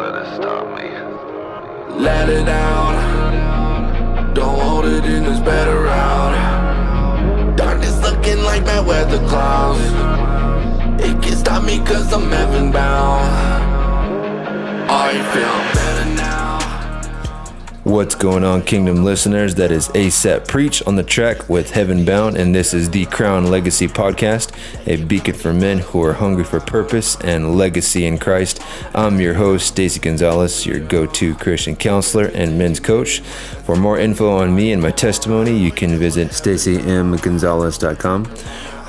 let it stop me. Let it out. Don't hold it in this better route. Darkness looking like bad weather clouds. It can't stop me cause I'm heaven bound. I feel now. What's going on, Kingdom listeners? That is ASAP Preach on the track with Heaven Bound, and this is the Crown Legacy Podcast, a beacon for men who are hungry for purpose and legacy in Christ. I'm your host, Stacey Gonzales, your go to Christian counselor and men's coach. For more info on me and my testimony, you can visit staceymgonzales.com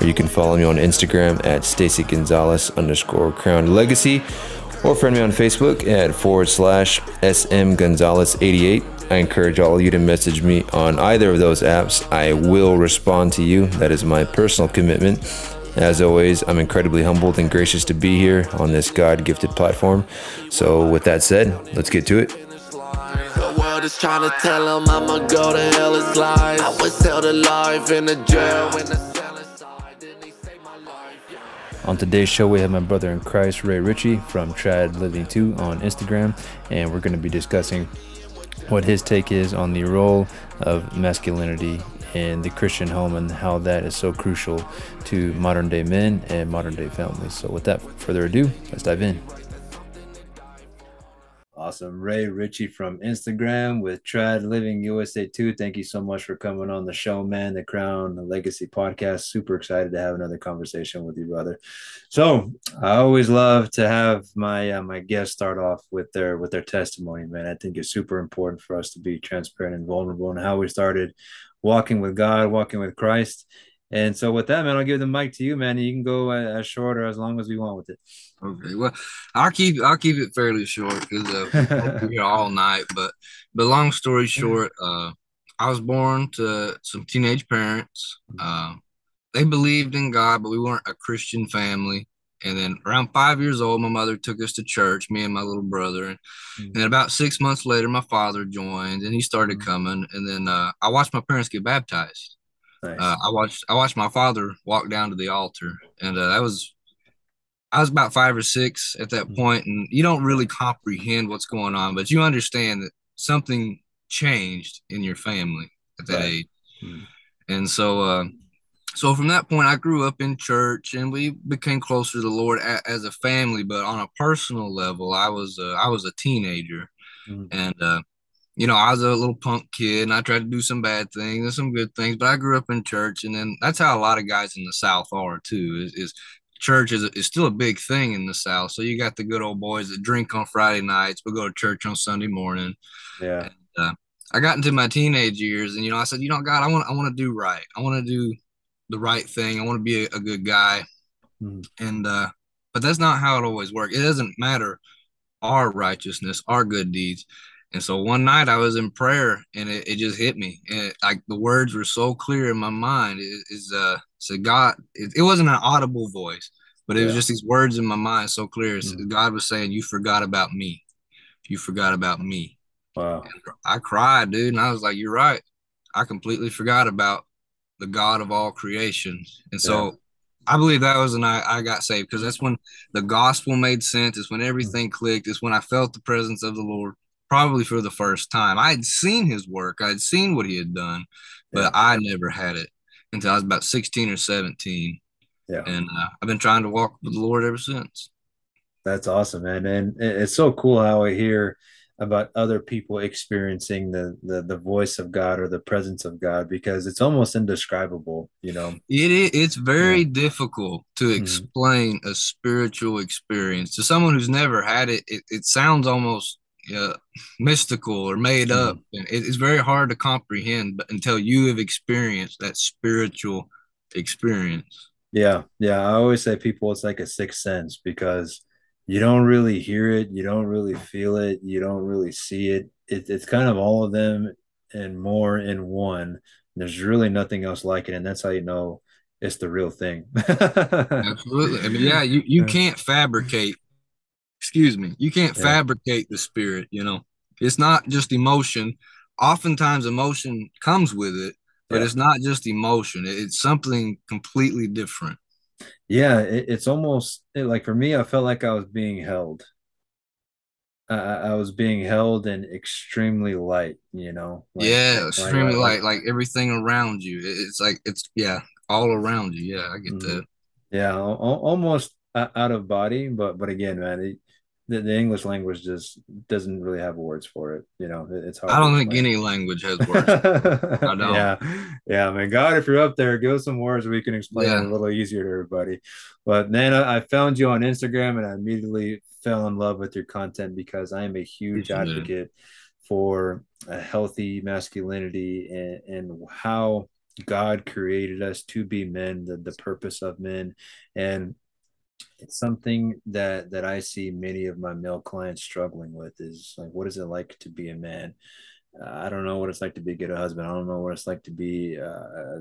or you can follow me on Instagram at Stacey Gonzales underscore Crown Legacy or friend me on Facebook at forward slash SM Gonzales 88. I encourage all of you to message me on either of those apps. I will respond to you. That is my personal commitment. As always, I'm incredibly humbled and gracious to be here on this God gifted platform. So, with that said, let's get to it. The world is trying to tell him I'ma go to hell, it's lies. I was held alive in a jail when the cell inside, then he saved my life. yeah. On today's show, we have my brother in Christ, Ray Richey from Trad Living 2 on Instagram, and we're going to be discussing what his take is on the role of masculinity in the Christian home and how that is so crucial to modern day men and modern day families. So, without further ado, let's dive in. Awesome. Ray Richey from Instagram with Trad Living USA 2. Thank you so much for coming on the show, man. The Crown Legacy podcast. Super excited to have another conversation with you, brother. So I always love to have my uh, my guests start off with their with their testimony, man. I think it's super important for us to be transparent and vulnerable and how we started walking with God, walking with Christ. And so with that, man, I'll give the mic to you, man. You can go uh, as short or as long as we want with it. Okay, well, I'll keep I'll keep it fairly short because uh, we're here all night. But but long story short, uh, I was born to some teenage parents. Uh, they believed in God, but we weren't a Christian family. And then around five years old, my mother took us to church, me and my little brother. And, and then about six months later, my father joined, and he started coming. And then uh, I watched my parents get baptized. Nice. Uh, I watched I watched my father walk down to the altar, and uh, that was I was about five or six at that point, and you don't really comprehend what's going on, but you understand that something changed in your family at that Right. age, Mhm. and so uh, so from that point, I grew up in church, and we became closer to the Lord a- as a family. But on a personal level, I was uh, I was a teenager, Mhm. and uh, you know, I was a little punk kid and I tried to do some bad things and some good things, but I grew up in church. And then that's how a lot of guys in the South are too, is, is church is, is still a big thing in the South. So you got the good old boys that drink on Friday nights, but go to church on Sunday morning. Yeah. I got into my teenage years and, you know, I said, you know, God, I want, I want to do right. I want to do the right thing. I want to be a, a good guy. Mhm. And, uh, but that's not how it always works. It doesn't matter our righteousness, our good deeds. And so one night I was in prayer and it, it just hit me. And it, like the words were so clear in my mind. It is uh said God, it, it wasn't an audible voice, but it was just these words in my mind so clear. Mhm. God was saying, You forgot about me. You forgot about me. Wow. I cried, dude, and I was like, "You're right. I completely forgot about the God of all creation." And so, I believe that was when I, I got saved because that's when the gospel made sense. It's when everything clicked. It's when I felt the presence of the Lord, probably for the first time. I had seen His work. I had seen what He had done, but Yeah. I never had it until I was about 16 or 17, Yeah. and uh, I've been trying to walk with the Lord ever since. That's awesome, man. And it's so cool how I hear about other people experiencing the, the the voice of God or the presence of God because it's almost indescribable, you know. It is, it's very difficult to Mhm. explain a spiritual experience to someone who's never had it. It, it sounds almost uh, mystical or made Mhm. up, it, it's very hard to comprehend. But until you have experienced that spiritual experience, Yeah, yeah. I always say people it's like a sixth sense because you don't really hear it, you don't really feel it, you don't really see it. it it's kind of all of them and more in one. There's really nothing else like it, and that's how you know it's the real thing. absolutely. I mean, yeah, you you can't fabricate. Excuse me, you can't Yeah. fabricate the spirit. You know, it's not just emotion oftentimes emotion comes with it, but Yeah. it's not just emotion. It's something completely different. Yeah, it, it's almost it- like for me, I felt like I was being held. I, I was being held and extremely light, you know. Like, yeah, extremely like- like like everything around you. It- It's like it's yeah, all around you. Yeah, I get Mhm. that. Yeah, al- al- almost out of body, but but again, man, the, the English language just doesn't really have words for it. You know, it- it's hard. I don't think any language has words. I don't. Yeah, yeah, man. God, if you're up there, give us some words we can explain Yeah. it a little easier to everybody. But man, I, I found you on Instagram and I immediately fell in love with your content because I am a huge advocate for a healthy masculinity and, and how God created us to be men, the, the purpose of men. And it's something that that I see many of my male clients struggling with is like, what is it like to be a man? Uh, I don't know what it's like to be a good husband. I don't know what it's like to be uh,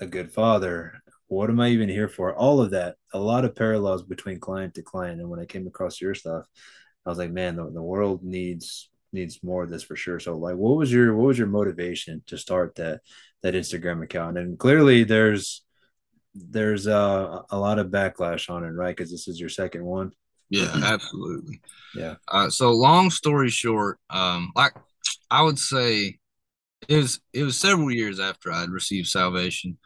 a good father. What am I even here for? All of that. A lot of parallels between client to client. And when I came across your stuff, I was like, man, the, the world needs needs more of this for sure. So like what was your what was your motivation to start that that Instagram account? And clearly there's there's uh, a lot of backlash on it, right? Because this is your second one. Yeah, absolutely. Yeah. Uh, so long story short, um, like I would say, it was it was several years after I'd received salvation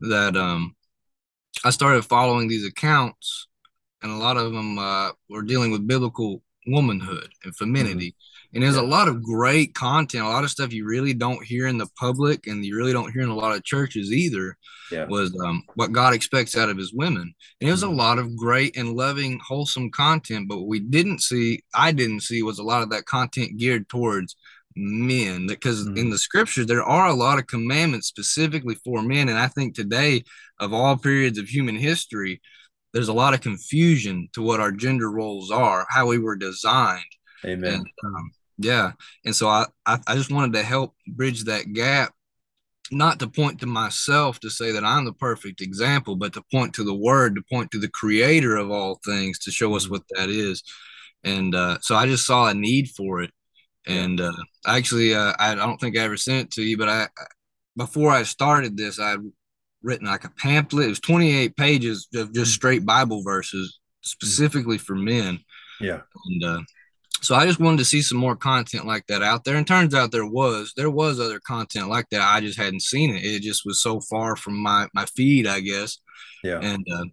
that um I started following these accounts, and a lot of them uh, were dealing with biblical womanhood and femininity. And there's a lot of great content, a lot of stuff you really don't hear in the public, and you really don't hear in a lot of churches either. Yeah. Was um, what God expects out of His women, and it was a Mhm. lot of great and loving, wholesome content. But what we didn't see, I didn't see, was a lot of that content geared towards men because Mhm. in the scriptures there are a lot of commandments specifically for men and i think today of all periods of human history there's a lot of confusion to what our gender roles are how we were designed Amen. and um, yeah and so I, I i just wanted to help bridge that gap not to point to myself to say that i'm the perfect example but to point to the word to point to the creator of all things to show us Mhm. what that is and uh, so i just saw a need for it and uh, actually uh, I don't think I ever sent it to you, but I before I started this, I'd written like a pamphlet. It was 28 pages of just straight Bible verses specifically for men. Yeah. And uh, so I just wanted to see some more content like that out there. And turns out there was there was other content like that. I just hadn't seen it. It just was so far from my my feed, I guess. Yeah. And uh,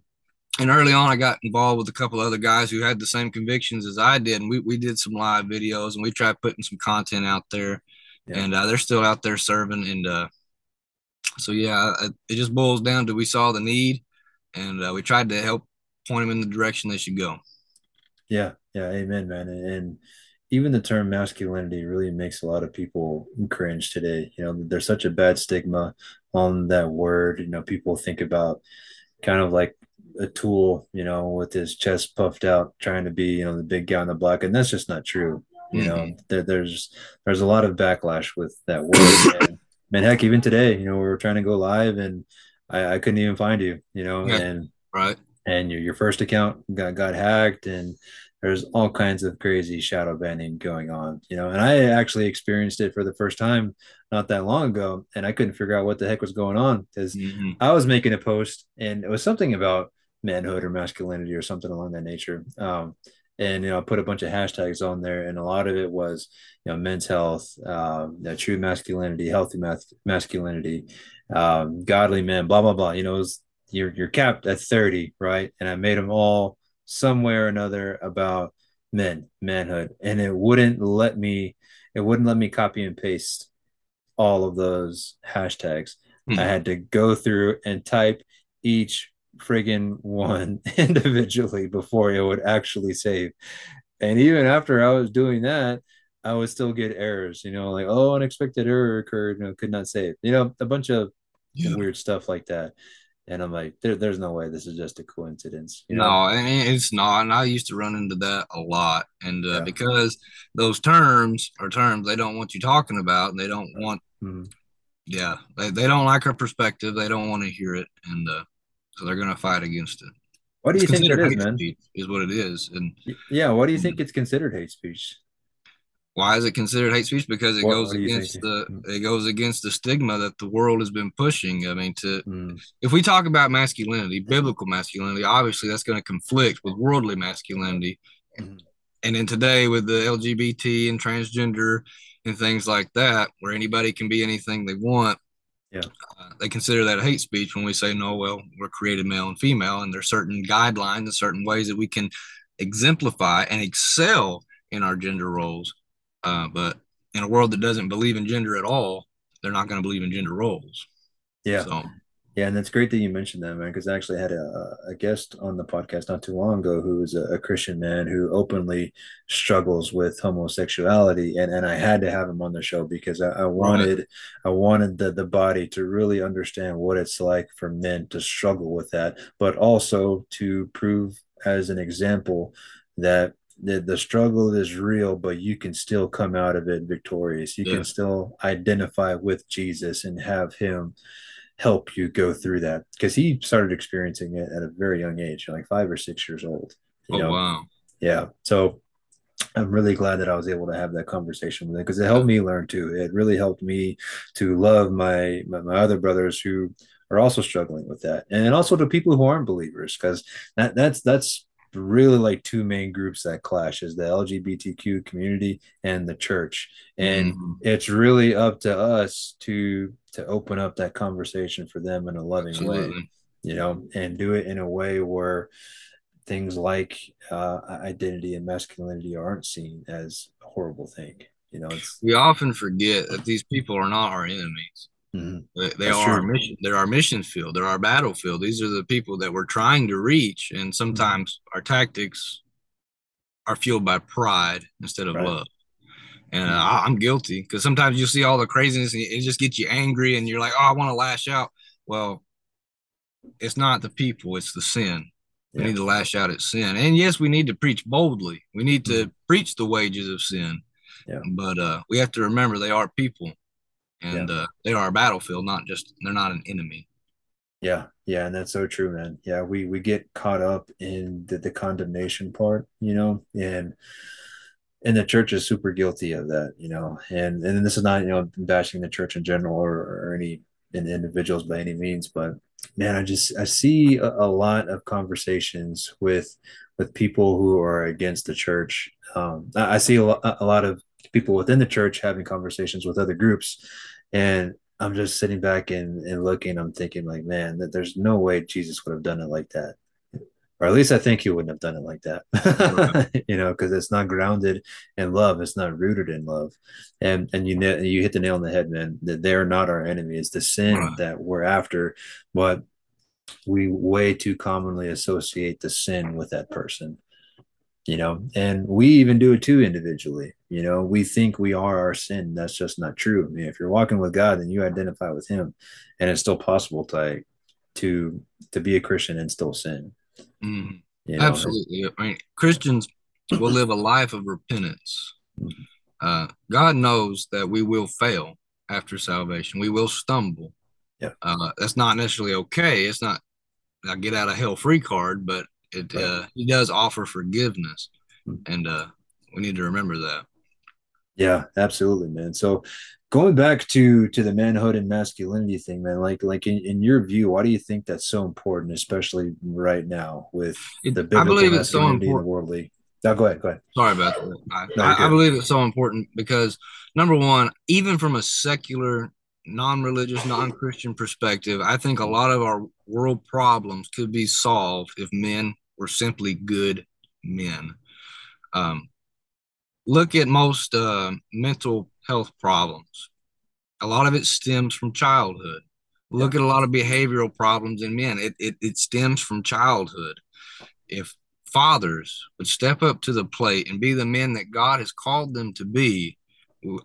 and early on, I got involved with a couple other guys who had the same convictions as I did, and we we did some live videos and we tried putting some content out there, Yeah. and uh, they're still out there serving. And uh, so yeah, it it just boils down to we saw the need, and uh, we tried to help point them in the direction they should go. Yeah, yeah, amen, man. And, and even the term masculinity really makes a lot of people cringe today. You know, there's such a bad stigma on that word. You know, people think about kind of like a tool, you know, with his chest puffed out, trying to be, you know, the big guy on the block, and that's just not true. You know, Mhm. there, there's there's a lot of backlash with that word. and, man, heck, even today, you know, we were trying to go live, and I, I couldn't even find you. You know, Yeah. and Right? And your, your first account got, got hacked and there's all kinds of crazy shadow banning going on you know and i actually experienced it for the first time not that long ago and i couldn't figure out what the heck was going on because Mhm. i was making a post and it was something about manhood or masculinity or something along that nature um, and you know I put a bunch of hashtags on there and a lot of it was you know men's health um, you know, true masculinity healthy mas- masculinity um, godly men blah blah blah you know it was you're you're capped at 30 right and i made them all some way or another about men manhood and it wouldn't let me it wouldn't let me copy and paste all of those hashtags Hmm. i had to go through and type each friggin one individually before it would actually save and even after i was doing that i would still get errors you know like oh unexpected error occurred you know could not save you know a bunch of Yeah. weird stuff like that. And I'm like, there, there's no way this is just a coincidence. You know? No, and it's not. And I used to run into that a lot. And uh, Yeah. because those terms are terms they don't want you talking about, and they don't want, Mhm. yeah, they, they don't like our perspective. They don't want to hear it. And uh, so they're going to fight against it. What do you It's think it is, man? Is what it is. And Yeah, what do you think it's considered hate speech? Why is it considered hate speech? Because it what, goes against the mm. it goes against the stigma that the world has been pushing. I mean, to mm. if we talk about masculinity, biblical masculinity, obviously that's going to conflict with worldly masculinity. Mm. And then today with the LGBT and transgender and things like that, where anybody can be anything they want, yeah, uh, they consider that hate speech when we say no. Well, we're created male and female, and there's certain guidelines and certain ways that we can exemplify and excel in our gender roles uh, but in a world that doesn't believe in gender at all, they're not going to believe in gender roles. Yeah. So. Yeah, and that's great that you mentioned that, man, because I actually had a, a guest on the podcast not too long ago who is a, a, Christian man who openly struggles with homosexuality, and, and I had to have him on the show because I, I wanted right. I wanted the, the body to really understand what it's like for men to struggle with that, but also to prove as an example that the, the struggle is real, but you can still come out of it victorious. You yeah. can still identify with Jesus and have him help you go through that because he started experiencing it at a very young age, like five or six years old. You oh, know? wow. Yeah. So I'm really glad that I was able to have that conversation with him because it helped me learn too. It really helped me to love my, my, my other brothers who are also struggling with that, and also to people who aren't believers because that that's that's really like two main groups that clash is the lgbtq community and the church and mm-hmm. it's really up to us to to open up that conversation for them in a loving Absolutely. way you know and do it in a way where things like uh, identity and masculinity aren't seen as a horrible thing you know we often forget that these people are not our enemies Mm-hmm. They, they are true. our mission. They're our mission field. They're our battlefield. These are the people that we're trying to reach, and sometimes mm-hmm. our tactics are fueled by pride instead of right. love. And uh, mm-hmm. I'm guilty because sometimes you see all the craziness and it just gets you angry, and you're like, "Oh, I want to lash out." Well, it's not the people; it's the sin. We yeah. need to lash out at sin, and yes, we need to preach boldly. We need to mm-hmm. preach the wages of sin. Yeah. But uh, we have to remember they are people and yeah. uh, they are a battlefield, not just they're not an enemy. Yeah, yeah, and that's so true, man. Yeah, we we get caught up in the, the condemnation part, you know, and and the church is super guilty of that, you know. And and this is not you know bashing the church in general or, or any individuals by any means, but man, I just I see a, a lot of conversations with with people who are against the church. Um, I, I see a, a lot of people within the church having conversations with other groups and I'm just sitting back and, and looking, I'm thinking like, man, that there's no way Jesus would have done it like that. Or at least I think he wouldn't have done it like that, you know, because it's not grounded in love. It's not rooted in love. And, and you, you hit the nail on the head, man, that they're not our enemy. It's the sin that we're after, but we way too commonly associate the sin with that person you know and we even do it too individually. You know we think we are our sin. That's just not true. I mean, if you're walking with god then you identify with him and it's still possible to to to be a christian and still sin. Mm, you know? absolutely. I mean, christians will live a life of repentance. Mm-hmm. uh, god knows that we will fail after salvation. We will stumble. Yeah. Uh, that's not necessarily okay. It's not a get out of hell free card but it right. uh, he does offer forgiveness, and uh, we need to remember that. Yeah, absolutely, man. So going back to to the manhood and masculinity thing, man, like like in, in your view, why do you think that's so important, especially right now with it, the biblical I believe it's so important. and the worldly? Now, go ahead. Go ahead. Sorry about that. I, no, I, I believe it's so important because number one, even from a secular non-religious, non-Christian perspective, I think a lot of our world problems could be solved if men were simply good men. Um, look at most uh, mental health problems. A lot of it stems from childhood. Look at a lot of behavioral problems in men. It, it, it stems from childhood. If fathers would step up to the plate and be the men that God has called them to be,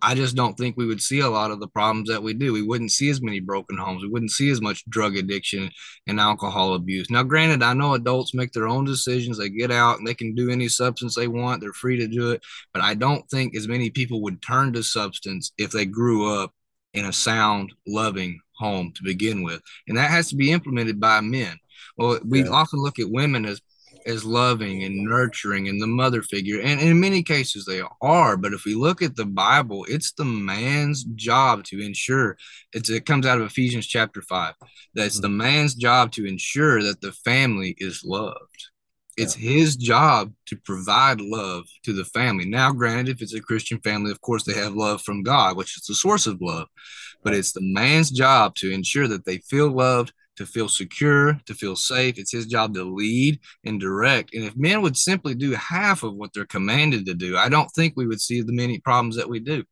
I just don't think we would see a lot of the problems that we do. We wouldn't see as many broken homes. We wouldn't see as much drug addiction and alcohol abuse. Now, granted, I know adults make their own decisions. They get out and they can do any substance they want. They're free to do it. But I don't think as many people would turn to substance if they grew up in a sound, loving home to begin with. And that has to be implemented by men. Well, we yeah. often look at women as as loving and nurturing and the mother figure. And in many cases, they are. But if we look at the Bible, it's the man's job to ensure it's, it comes out of Ephesians chapter 5 that it's the mm-hmm. man's job to ensure that the family is loved. It's yeah. his job to provide love to the family. Now, granted, if it's a Christian family, of course, they have love from God, which is the source of love. But it's the man's job to ensure that they feel loved, to feel secure, to feel safe. It's his job to lead and direct. And if men would simply do half of what they're commanded to do, I don't think we would see the many problems that we do.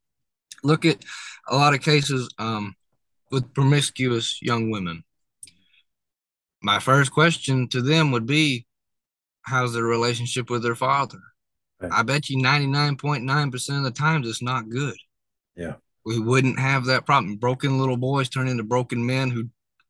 Look at a lot of cases um, with promiscuous young women. My first question to them would be, how's their relationship with their father? Right. I bet you 99.9% of the times it's not good. Yeah. We wouldn't have that problem. Broken little boys turn into broken men who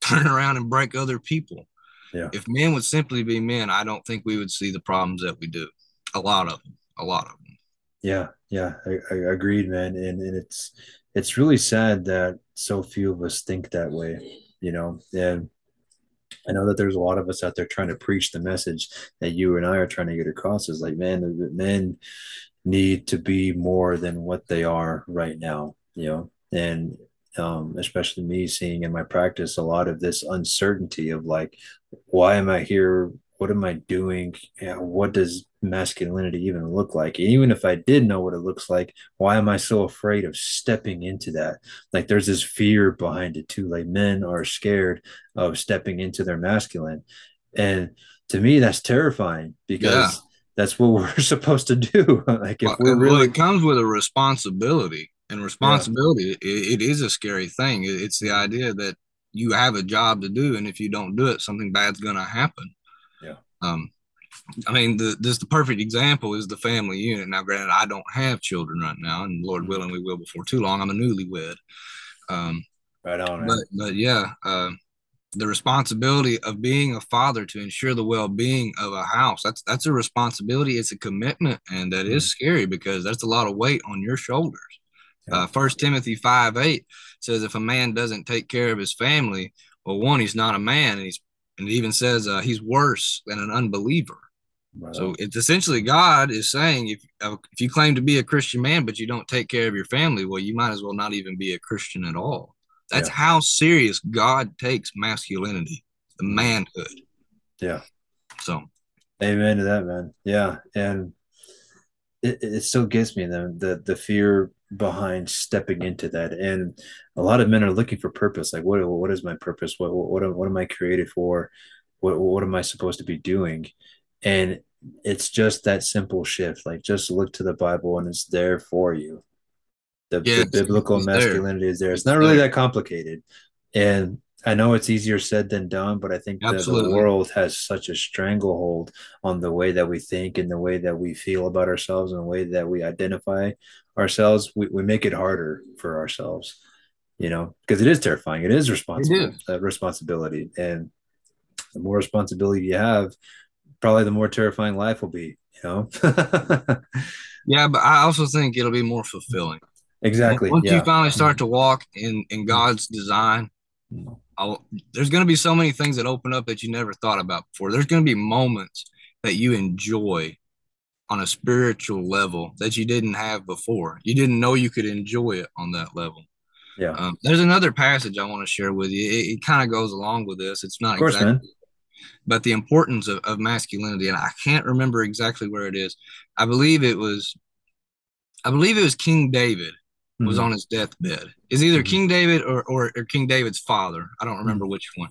turn around and break other people. Yeah. If men would simply be men, I don't think we would see the problems that we do. A lot of them. A lot of them. Yeah, yeah, I, I agreed, man. And and it's it's really sad that so few of us think that way, you know. And I know that there's a lot of us out there trying to preach the message that you and I are trying to get across. Is like, man, men need to be more than what they are right now, you know. And um, especially me seeing in my practice a lot of this uncertainty of like, why am I here? What am I doing? what does masculinity even look like? And even if I did know what it looks like, why am I so afraid of stepping into that? Like, there's this fear behind it too. Like, men are scared of stepping into their masculine. And to me, that's terrifying because. Yeah that's what we're supposed to do. like if well, we're really, well, it comes with a responsibility and responsibility yeah. it, it is a scary thing. It's the idea that you have a job to do and if you don't do it something bad's going to happen. Yeah. Um i mean the this the perfect example is the family unit. Now granted i don't have children right now and lord mm-hmm. willing we will before too long. I'm a newlywed. Um right on but but yeah uh, the responsibility of being a father to ensure the well-being of a house that's that's a responsibility it's a commitment and that mm-hmm. is scary because that's a lot of weight on your shoulders uh, First Timothy five eight says if a man doesn't take care of his family, well, one, he's not a man, and he's and it even says uh, he's worse than an unbeliever. Wow. So it's essentially God is saying if uh, if you claim to be a Christian man but you don't take care of your family, well, you might as well not even be a Christian at all. That's yeah. how serious God takes masculinity, the mm-hmm. manhood. Yeah. So, amen to that, man. Yeah, and it, it still gets me the the the fear behind stepping into that. And a lot of men are looking for purpose like what what is my purpose? What what, what am i created for? What what am i supposed to be doing? And it's just that simple shift like just look to the bible and it's there for you. The, the biblical masculinity there. is there. It's, it's not really there. that complicated. And I know it's easier said than done, but I think the, the, world has such a stranglehold on the way that we think and the way that we feel about ourselves and the way that we identify ourselves. We, we make it harder for ourselves, you know, because it is terrifying. It is responsible, uh, responsibility. And the more responsibility you have, probably the more terrifying life will be, you know? yeah, but I also think it'll be more fulfilling. Exactly. Once yeah. you finally start to walk in, in God's design, I'll, there's going to be so many things that open up that you never thought about before. There's going to be moments that you enjoy on a spiritual level that you didn't have before. You didn't know you could enjoy it on that level. Yeah. Um, there's another passage I want to share with you. It, it kind of goes along with this. It's not course, exactly, man. but the importance of, of masculinity, and I can't remember exactly where it is. I believe it was, I believe it was King David was mm-hmm. on his deathbed. Is either mm-hmm. King David or, or, or, King David's father. I don't remember mm-hmm. which one.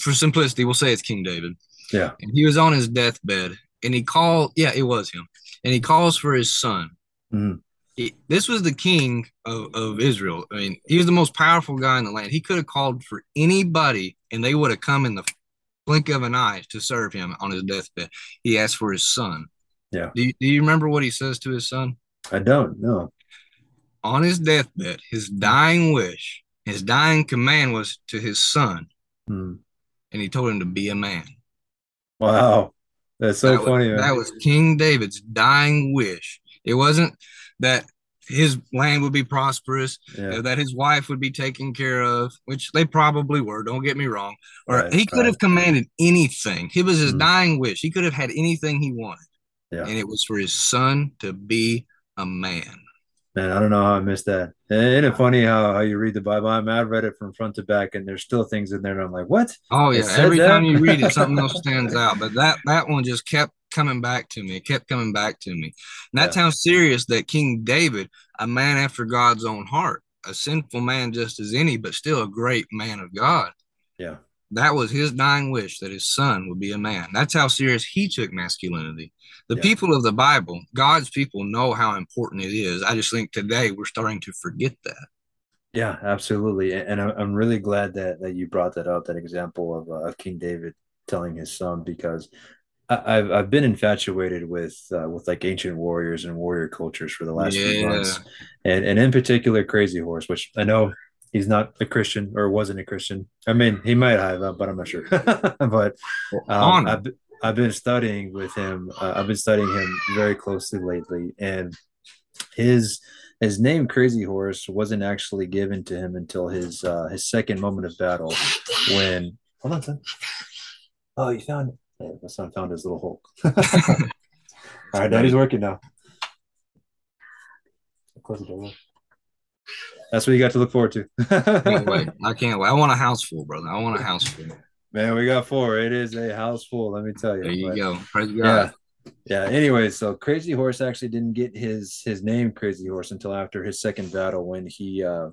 For simplicity, we'll say it's King David. Yeah. And he was on his deathbed and he called, yeah, it was him. And he calls for his son. Mm-hmm. He, this was the king of, of Israel. I mean, he was the most powerful guy in the land. He could have called for anybody and they would have come in the blink of an eye to serve him on his deathbed. He asked for his son. Yeah. Do you, do you remember what he says to his son? I don't know on his deathbed, his dying wish, his dying command was to his son, hmm. and he told him to be a man. Wow, that's so that funny. Was, that was King David's dying wish. It wasn't that his land would be prosperous, Yeah. uh, that his wife would be taken care of, which they probably were. Don't get me wrong. Or Right, he could right. have commanded anything. It was his Mhm. dying wish. He could have had anything he wanted, Yeah. and it was for his son to be a man. Man, I don't know how I missed that. Isn't it funny how, how you read the Bible? I mean, I've read it from front to back, and there's still things in there, and I'm like, what? Oh yeah, every that? time you read it, something else stands out. But that that one just kept coming back to me. It kept coming back to me. And that's how serious that King David, a man after God's own heart, a sinful man just as any, but still a great man of God. Yeah. That was his dying wish that his son would be a man. That's how serious he took masculinity. The Yeah. people of the Bible, God's people, know how important it is. I just think today we're starting to forget that. Yeah, absolutely. And I'm really glad that that you brought that up, that example of uh, King David telling his son, because I've I've been infatuated with uh, with like ancient warriors and warrior cultures for the last few months, and and in particular Crazy Horse, which I know he's not a Christian or wasn't a Christian. I mean, he might have, uh, but I'm not sure. But um, I've, I've been studying with him. Uh, I've been studying him very closely lately, and his his name Crazy Horse wasn't actually given to him until his uh, his second moment of battle when hold on son. Oh, you found it. Yeah, my son found his little Hulk. All right, Daddy's working now. Close the door. That's what you got to look forward to. can't wait. I can't wait. I want a house full, brother. I want a house full. Man, we got four. It is a house full, let me tell you. There you But- go. Praise Yeah. God. Yeah. Anyway, so Crazy Horse actually didn't get his his name Crazy Horse until after his second battle when he uh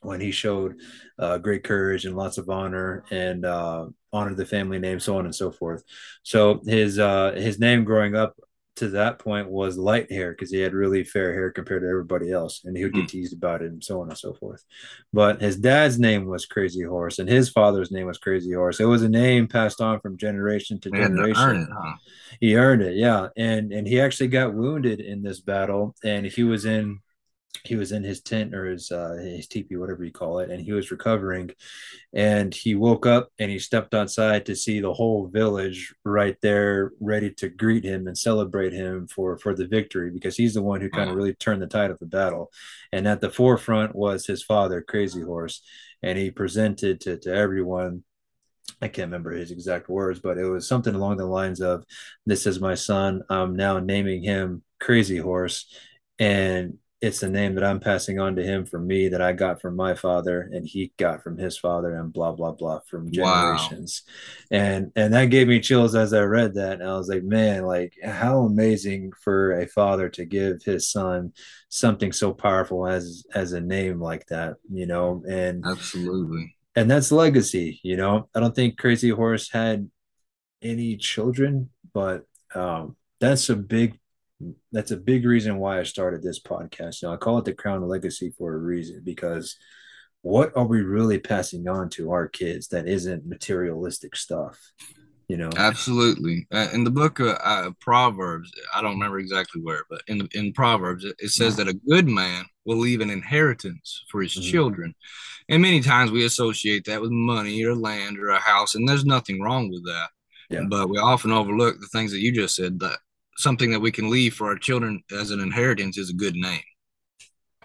when he showed uh great courage and lots of honor and uh honored the family name, so on and so forth. So his uh his name growing up to that point was light hair because he had really fair hair compared to everybody else, and he would get teased about it and so on and so forth. But his dad's name was Crazy Horse, and his father's name was Crazy Horse. It was a name passed on from generation to generation. earn it, huh? He earned it, yeah. And and he actually got wounded in this battle, and he was in he was in his tent or his uh his teepee, whatever you call it, and he was recovering. And he woke up and he stepped outside to see the whole village right there, ready to greet him and celebrate him for for the victory, because he's the one who kind of really turned the tide of the battle. And at the forefront was his father, Crazy Horse, and he presented to to everyone I can't remember his exact words, but it was something along the lines of, "This is my son. I'm now naming him Crazy Horse, and it's the name that I'm passing on to him from me that I got from my father, and he got from his father, and blah blah blah from Wow. generations." And and that gave me chills as I read that, and I was like, "Man, like how amazing for a father to give his son something so powerful as as a name like that, you know?" And Absolutely. and that's legacy you know i don't think crazy horse had any children but um that's a big that's a big reason why i started this podcast you know i call it the crown legacy for a reason because what are we really passing on to our kids that isn't materialistic stuff you know Absolutely. Uh, in the book of uh, Proverbs, I don't remember exactly where, but in in Proverbs, it, it says that a good man will leave an inheritance for his Mhm. children. And many times we associate that with money or land or a house, and there's nothing wrong with that. Yeah. But we often overlook the things that you just said that something that we can leave for our children as an inheritance is a good name.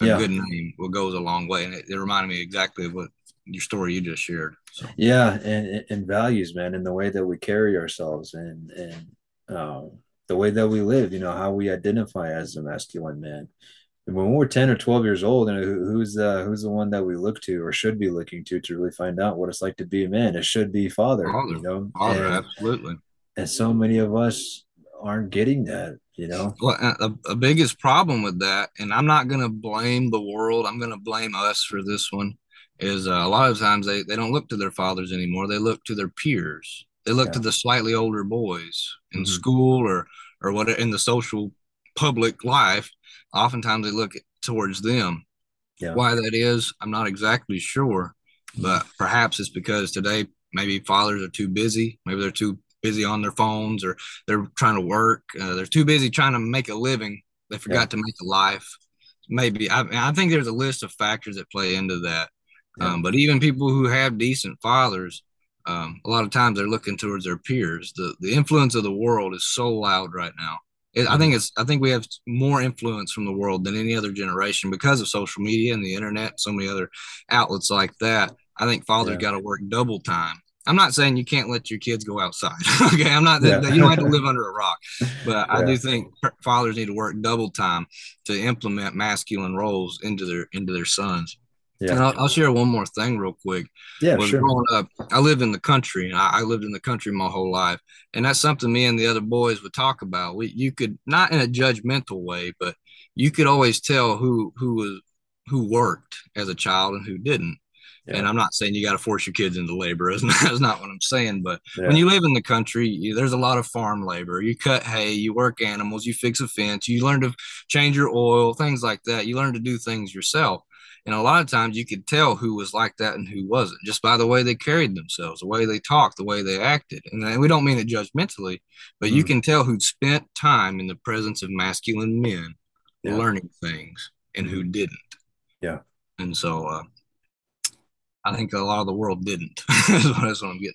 A Yeah. good name will goes a long way. And it, it reminded me exactly of what your story you just shared. So yeah and and values man and the way that we carry ourselves and and um the way that we live you know how we identify as a masculine man and when we're 10 or 12 years old and who, who's uh who's the one that we look to or should be looking to to really find out what it's like to be a man it should be father, Father. you know Father, and, absolutely. and so many of us aren't getting that you know Well, a, a biggest problem with that, and I'm not going to blame the world. I'm going to blame us for this one. Is uh, a lot of times they, they don't look to their fathers anymore. They look to their peers. They look to the slightly older boys in Mhm. school or or what in the social public life. Oftentimes they look towards them. Yeah. Why that is, I'm not exactly sure, but perhaps it's because today maybe fathers are too busy. Maybe they're too busy on their phones or they're trying to work. Uh, they're too busy trying to make a living. They forgot to make a life. Maybe I, I think there's a list of factors that play into that. Yeah. Um, but even people who have decent fathers, um, a lot of times they're looking towards their peers. The the influence of the world is so loud right now. It, I think it's I think we have more influence from the world than any other generation because of social media and the internet, so many other outlets like that. I think fathers yeah. got to work double time. I'm not saying you can't let your kids go outside. okay, I'm not. Yeah. You don't have to live under a rock, but yeah. I do think fathers need to work double time to implement masculine roles into their into their sons. Yeah. And I'll, I'll, share one more thing real quick. Yeah, sure. Growing up, I live in the country, and I, I, lived in the country my whole life, and that's something me and the other boys would talk about. We, you could not in a judgmental way, but you could always tell who who was who worked as a child and who didn't. Yeah. And I'm not saying you got to force your kids into labor. That's not, that's not what I'm saying. But yeah. when you live in the country, you, there's a lot of farm labor. You cut hay, you work animals, you fix a fence, you learn to change your oil, things like that. You learn to do things yourself. And a lot of times you could tell who was like that and who wasn't just by the way they carried themselves, the way they talked, the way they acted. And we don't mean it judgmentally, but mm. you can tell who'd spent time in the presence of masculine men yeah. learning things and who didn't. Yeah. And so uh, I think a lot of the world didn't. that's, what, that's what I'm getting.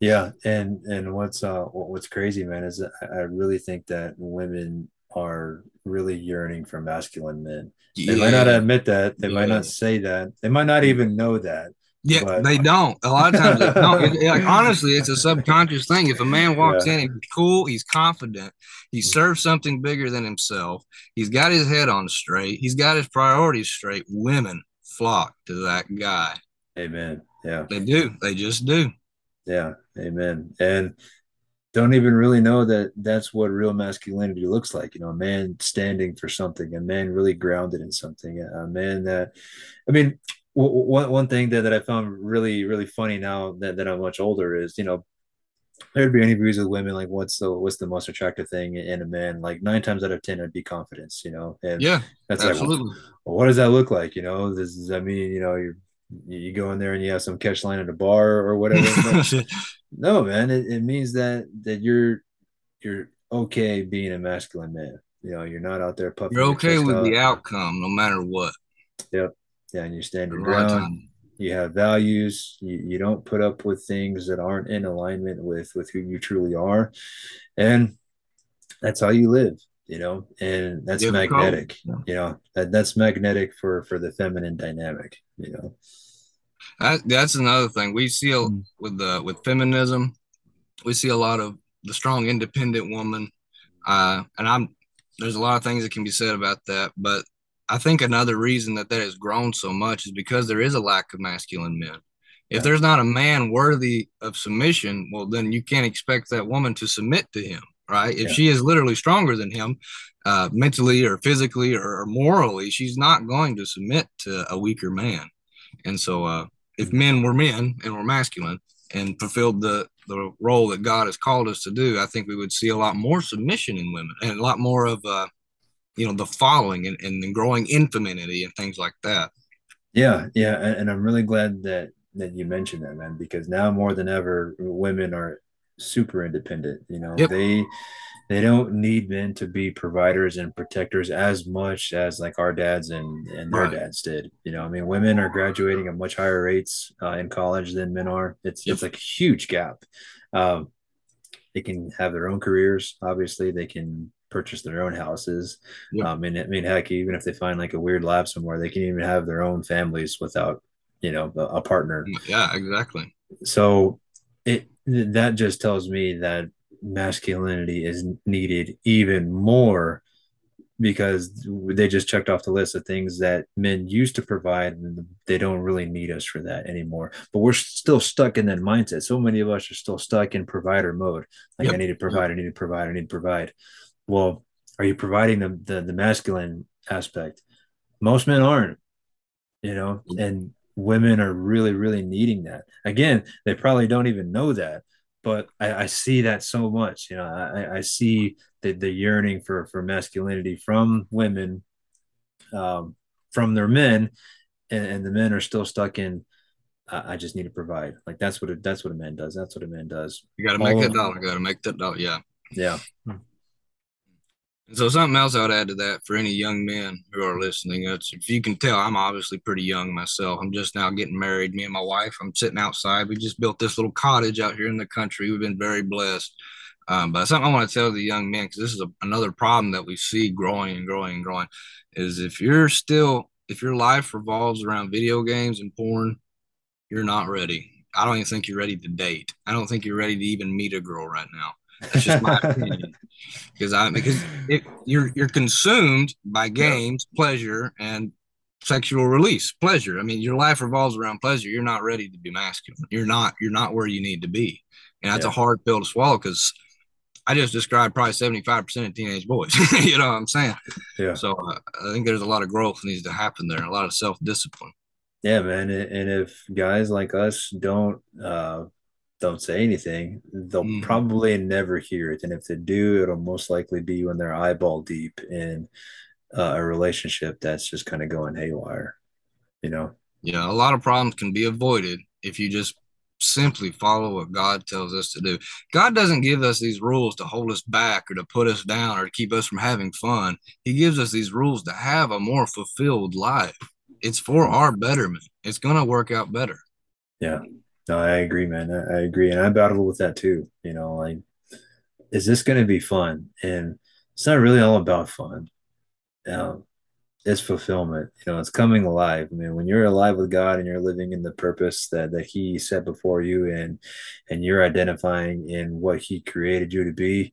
Yeah, and and what's uh what's crazy, man, is I really think that women are really yearning for masculine men. Yeah. They might not admit that. They yeah. might not say that. They might not even know that. Yeah, but. they don't. A lot of times, they don't. It, like, honestly, it's a subconscious thing. If a man walks yeah. in, he's cool, he's confident, he mm. serves something bigger than himself, he's got his head on straight, he's got his priorities straight. Women flock to that guy. Amen. Yeah, they do. They just do. Yeah. Amen. And don't even really know that that's what real masculinity looks like. You know, a man standing for something, a man really grounded in something, a man that, I mean, one one thing that, that I found really really funny now that, that I'm much older is you know there'd be interviews with women like what's the what's the most attractive thing in a man like nine times out of ten it'd be confidence you know and yeah that's absolutely like well, what does that look like you know this does that mean you know you're you go in there and you have some catch line at a bar or whatever No, man, it, it means that that you're you're okay being a masculine man. You know, you're not out there puffing. You're okay with up. the outcome, no matter what. Yep. Yeah, and you stand your ground. You have values. You, you don't put up with things that aren't in alignment with with who you truly are, and that's how you live. You know, and that's magnetic. You know, that that's magnetic for for the feminine dynamic. You know. That, that's another thing we see mm. with the with feminism. We see a lot of the strong, independent woman, uh, and I'm there's a lot of things that can be said about that. But I think another reason that that has grown so much is because there is a lack of masculine men. If there's not a man worthy of submission, well, then you can't expect that woman to submit to him, right? If yeah. she is literally stronger than him, uh, mentally or physically or, or, morally, she's not going to submit to a weaker man. And so, uh, if men were men and were masculine and fulfilled the the role that God has called us to do, I think we would see a lot more submission in women and a lot more of uh, you know, the following and, and growing in femininity and things like that. Yeah, yeah, and, I'm really glad that that you mentioned that, man, because now more than ever, women are super independent. You know, yep. they they don't need men to be providers and protectors as much as like our dads and and their right. dads did. You know, I mean, women are graduating at much higher rates uh, in college than men are. It's yep. it's like a huge gap. Um, they can have their own careers. Obviously, they can purchase their own houses. Yep. Um, and I mean, heck, even if they find like a weird lab somewhere, they can even have their own families without, you know, a, a partner. Yeah, exactly. So it that just tells me that masculinity is needed even more because they just checked off the list of things that men used to provide and they don't really need us for that anymore. But we're still stuck in that mindset. So many of us are still stuck in provider mode. Like yep. i need to provide i need to provide i need to provide. Well are you providing the, the, the masculine aspect? Most men aren't you know mm. and women are really really needing that. Again they probably don't even know that but I, I, see that so much. You know, I, I see the, the yearning for for masculinity from women, um, from their men, and, and, the men are still stuck in. I just need to provide. Like that's what it, that's what a man does. That's what a man does. You got to make that dollar. Got to make that dollar. Yeah. Yeah. So something else I would add to that for any young men who are listening, if you can tell, I'm obviously pretty young myself. I'm just now getting married. Me and my wife. I'm sitting outside. We just built this little cottage out here in the country. We've been very blessed. Um, but something I want to tell the young men because this is a, another problem that we see growing and growing and growing is if you're still if your life revolves around video games and porn, you're not ready. I don't even think you're ready to date. I don't think you're ready to even meet a girl right now. That's just my opinion. Because I because it, you're you're consumed by games, yeah. pleasure, and sexual release, pleasure. I mean, your life revolves around pleasure. You're not ready to be masculine. You're not. You're not where you need to be, and that's yeah. a hard pill to swallow because I just described probably 75% of teenage boys. you know what I'm saying? Yeah. So uh, I think there's a lot of growth needs to happen there, a lot of self discipline. Yeah, man. And if guys like us don't uh, don't say anything, they'll mm. probably never hear it. And if they do, it'll most likely be when they're eyeball deep in uh, a relationship that's just kind of going haywire. You know? Yeah, a lot of problems can be avoided if you just simply follow what God tells us to do. God doesn't give us these rules to hold us back or to put us down or to keep us from having fun. He gives us these rules to have a more fulfilled life. It's for our betterment. It's going to work out better. Yeah. No, I agree, man. I, I agree. And I battle with that too. You know, like, is this going to be fun? And it's not really all about fun. Um, it's fulfillment. You know, it's coming alive. I mean, when you're alive with God and you're living in the purpose that that He set before you, and and you're identifying in what He created you to be,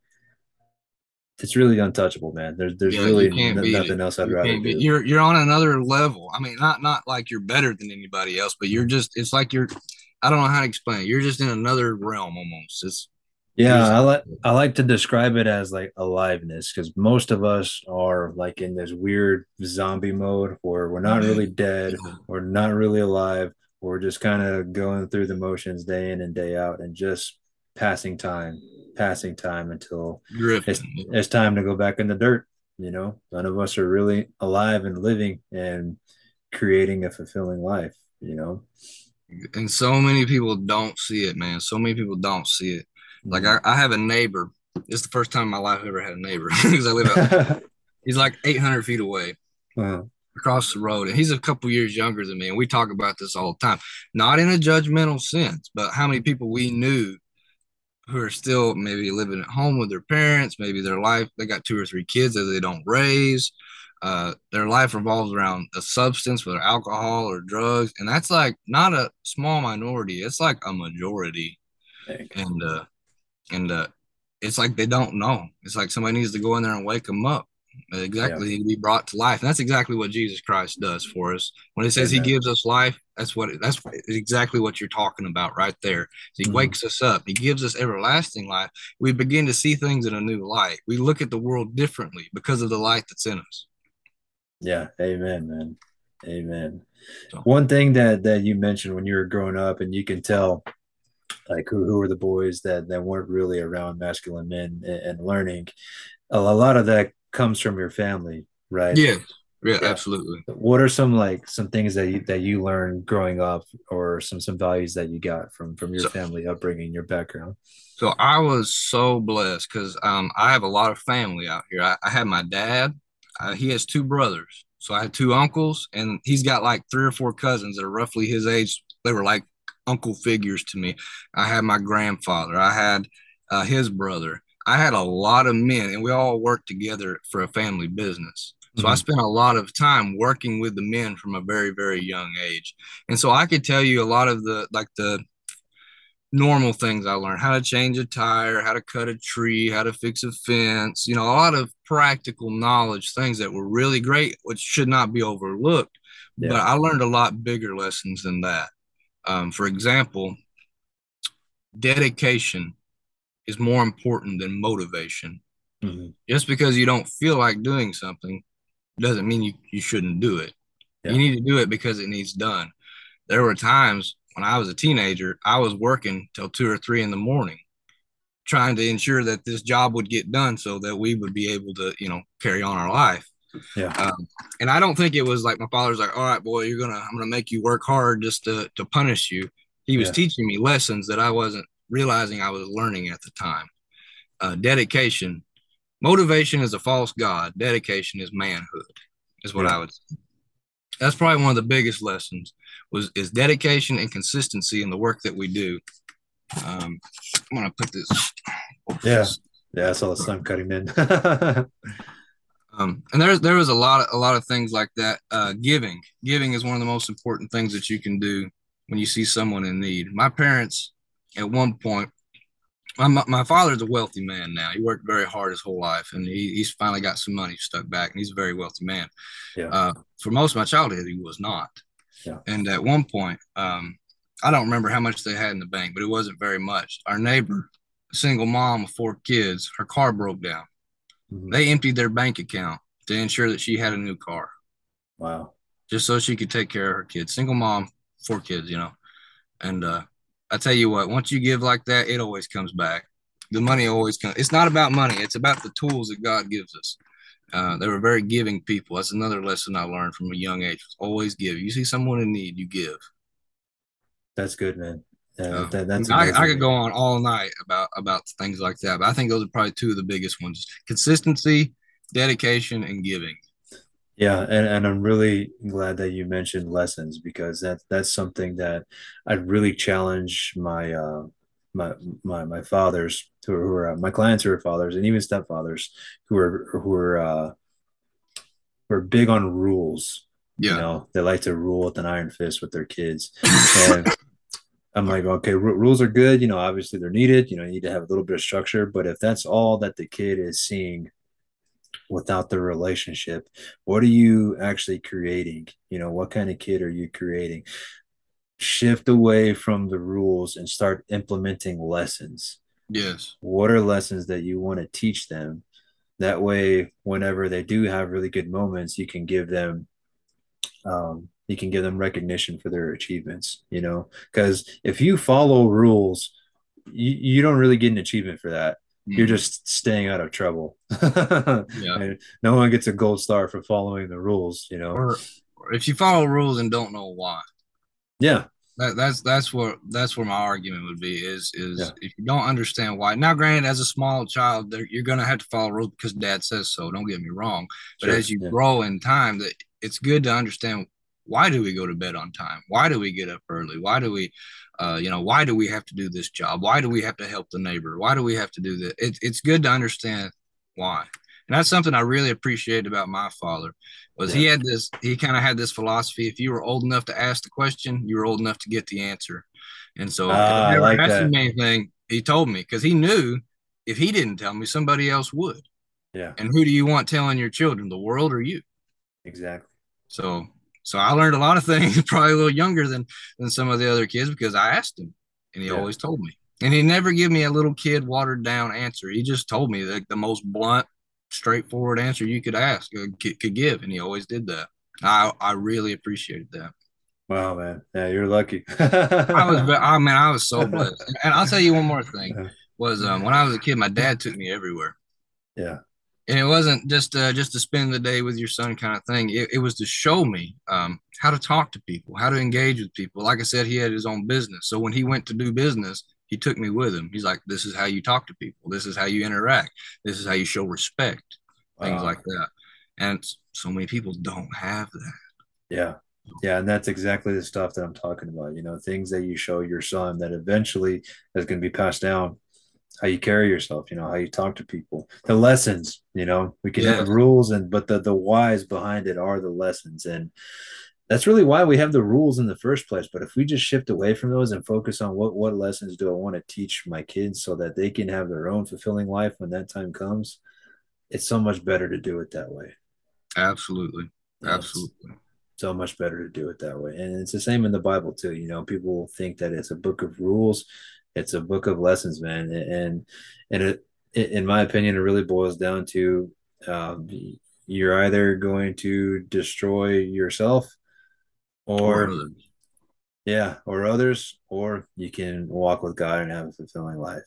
it's really untouchable, man. There's there's yeah, really n- nothing else I'd you rather do. You're you're on another level. I mean, not not like you're better than anybody else, but you're just. It's like you're. I don't know how to explain it. You're just in another realm almost. It's yeah, I like I like to describe it as like aliveness because most of us are like in this weird zombie mode where we're not really dead, we're not really alive, we're just kind of going through the motions day in and day out and just passing time, passing time until it's, it's time to go back in the dirt. You know, none of us are really alive and living and creating a fulfilling life. You know, and so many people don't see it, man. So many people don't see it like mm-hmm. I, I have a neighbor. It's the first time in my life I've ever had a neighbor because I live out. he's like 800 feet away. Wow. Across the road, and he's a couple years younger than me, and we talk about this all the time. Not in a judgmental sense, but how many people we knew who are still maybe living at home with their parents, maybe their life they got two or three kids that they don't raise. Uh, their life revolves around a substance, whether alcohol or drugs, and that's like not a small minority; it's like a majority. And uh, and uh, it's like they don't know. It's like somebody needs to go in there and wake them up. Exactly, yeah. be brought to life, and that's exactly what Jesus Christ does for us. When He says Amen. He gives us life, that's what that's exactly what you're talking about right there. He mm-hmm. wakes us up. He gives us everlasting life. We begin to see things in a new light. We look at the world differently because of the light that's in us. Yeah, Amen, man. Amen. So. One thing that that you mentioned when you were growing up, and you can tell like who, who were the boys that that weren't really around masculine men and, and learning a, a, lot of that comes from your family right yeah, yeah yeah absolutely what are some like some things that you that you learned growing up or some some values that you got from from your so, family upbringing your background so i was so blessed because um i have a lot of family out here i, I had my dad uh, he has two brothers so I had two uncles, and he's got like three or four cousins that are roughly his age. They were like uncle figures to me. I had my grandfather, I had uh, his brother. I had a lot of men, and we all worked together for a family business. So mm-hmm. I spent a lot of time working with the men from a very, very young age. And so I could tell you a lot of the like the normal things I learned how to change a tire, how to cut a tree, how to fix a fence, you know, a lot of practical knowledge, things that were really great, which should not be overlooked. Yeah. But I learned a lot bigger lessons than that. Um, for example, dedication is more important than motivation. Mm-hmm. Just because you don't feel like doing something doesn't mean you, you shouldn't do it. Yeah. You need to do it because it needs done. There were times when I was a teenager, I was working till two or three in the morning trying to ensure that this job would get done so that we would be able to, you know, carry on our life. Yeah. Um, and I don't think it was like my father's like, all right, boy, you're gonna, I'm gonna make you work hard just to to punish you. He was yeah. teaching me lessons that I wasn't realizing I was learning at the time. Uh, dedication, motivation is a false god. Dedication is manhood, is what yeah. I would. Say. That's probably one of the biggest lessons was is dedication and consistency in the work that we do. Um, I'm gonna put this. Yeah, yeah. I saw the sun cutting in. um, and there's there was a lot of a lot of things like that. Uh, giving, giving is one of the most important things that you can do when you see someone in need. My parents, at one point, my, my father's a wealthy man now. He worked very hard his whole life, and he, he's finally got some money stuck back, and he's a very wealthy man. Yeah. Uh, for most of my childhood, he was not. Yeah. And at one point, um, I don't remember how much they had in the bank, but it wasn't very much. Our neighbor, a single mom of four kids, her car broke down. Mhm. They emptied their bank account to ensure that she had a new car, Wow. just so she could take care of her kids. Single mom, four kids, you know. And uh, I tell you what, once you give like that, it always comes back. The money always comes. It's not about money. It's about the tools that God gives us. Uh, they were very giving people. That's another lesson I learned from a young age. Always give. You see someone in need, you give. That's good, man. Yeah, Uh, that, that's I, I could go on all night about about things like that, but I think those are probably two of the biggest ones: consistency, dedication, and giving. Yeah, and, and I'm really glad that you mentioned lessons because that that's something that I really challenge my uh my my my fathers who are, who are uh, my clients who are fathers and even stepfathers who are who are uh who are big on rules. Yeah, You know, they like to rule with an iron fist with their kids. And I'm like, okay, ru- rules are good. You know, obviously they're needed. You know, you need to have a little bit of structure. But if that's all that the kid is seeing without the relationship, what are you actually creating? You know, what kind of kid are you creating? Shift away from the rules and start implementing lessons. yes, What are lessons that you want to teach them? That way, whenever they do have really good moments, you can give them um, you can give them recognition for their achievements, you know, because if you follow rules, you, you don't really get an achievement for that. You're mm-hmm. just staying out of trouble. yeah. And no one gets a gold star for following the rules, you know. Or, or if you follow rules and don't know why, Yeah, that, that's that's what that's where my argument would be is is Yeah. if you don't understand why. Now, granted, as a small child, you're gonna have to follow rules because dad says so. Don't get me wrong, but sure, as you yeah. grow in time, that it's good to understand why do we go to bed on time? Why do we get up early? Why do we, uh, you know, why do we have to do this job? Why do we have to help the neighbor? Why do we have to do that? It, it's good to understand why. And that's something I really appreciate about my father was he had this, he kind of had this philosophy. If you were old enough to ask the question, you were old enough to get the answer. And so Ah, I like asked him anything, he told me because he knew if he didn't tell me, somebody else would. yeah, And who do you want telling your children, the world or you? exactly. So so I learned a lot of things probably a little younger than than some of the other kids because I asked him and he Yeah. always told me. And he never gave me a little kid watered down answer. He just told me like the most blunt, straightforward answer you could ask uh, could, give, and he always did that. I I really appreciated that. Wow, man. Yeah, you're lucky. I was I mean I was so blessed. And I'll tell you one more thing was um, when I was a kid, my dad took me everywhere. yeah, and it wasn't just uh, just to spend the day with your son kind of thing. It, it was to show me um, how to talk to people, how to engage with people. Like I said, he had his own business, so when he went to do business, he took me with him. He's like, "This is how you talk to people. This is how you interact. This is how you show respect. Things Wow. like that." And so many people don't have that. Yeah. Yeah, and that's exactly the stuff that I'm talking about. You know, things that you show your son that eventually is going to be passed down. How you carry yourself, you know, how you talk to people, the lessons. You know, we can have rules, and but the the whys behind it are the lessons, and that's really why we have the rules in the first place. But if we just shift away from those and focus on what what lessons do I want to teach my kids so that they can have their own fulfilling life when that time comes, it's so much better to do it that way. Absolutely, Yes. absolutely. so much better to do it that way. And it's the same in the Bible too. You know, people think that it's a book of rules, it's a book of lessons, man. And and it, in my opinion, it really boils down to um, you're either going to destroy yourself, or, Or- yeah, or others, or you can walk with God and have a fulfilling life.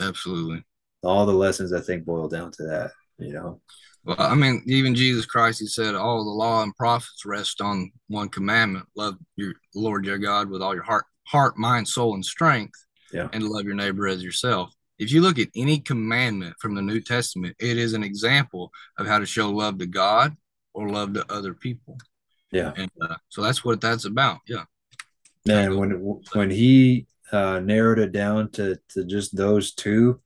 absolutely. All the lessons I think boil down to that. You know, Well, I mean, even Jesus Christ, he said, all the law and prophets rest on one commandment: love your Lord your God with all your heart, heart, mind, soul, and strength, Yeah. and love your neighbor as yourself. If you look at any commandment from the New Testament, it is an example of how to show love to God or love to other people. yeah. And uh, so that's what that's about. Yeah. Man, when when he uh, narrowed it down to to just those two,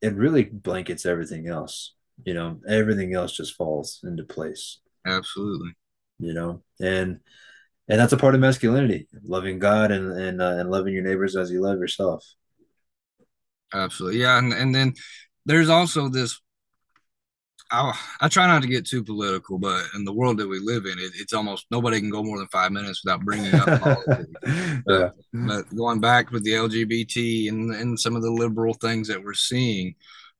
it really blankets everything else. You know, everything else just falls into place. Absolutely. You know, and and that's a part of masculinity, loving God and and uh, and loving your neighbors as you love yourself. Absolutely, yeah, and and then there's also this I, I try not to get too political, but in the world that we live in, it, it's almost nobody can go more than five minutes without bringing up politics. yeah. but, but, going back with the LGBT and, and some of the liberal things that we're seeing,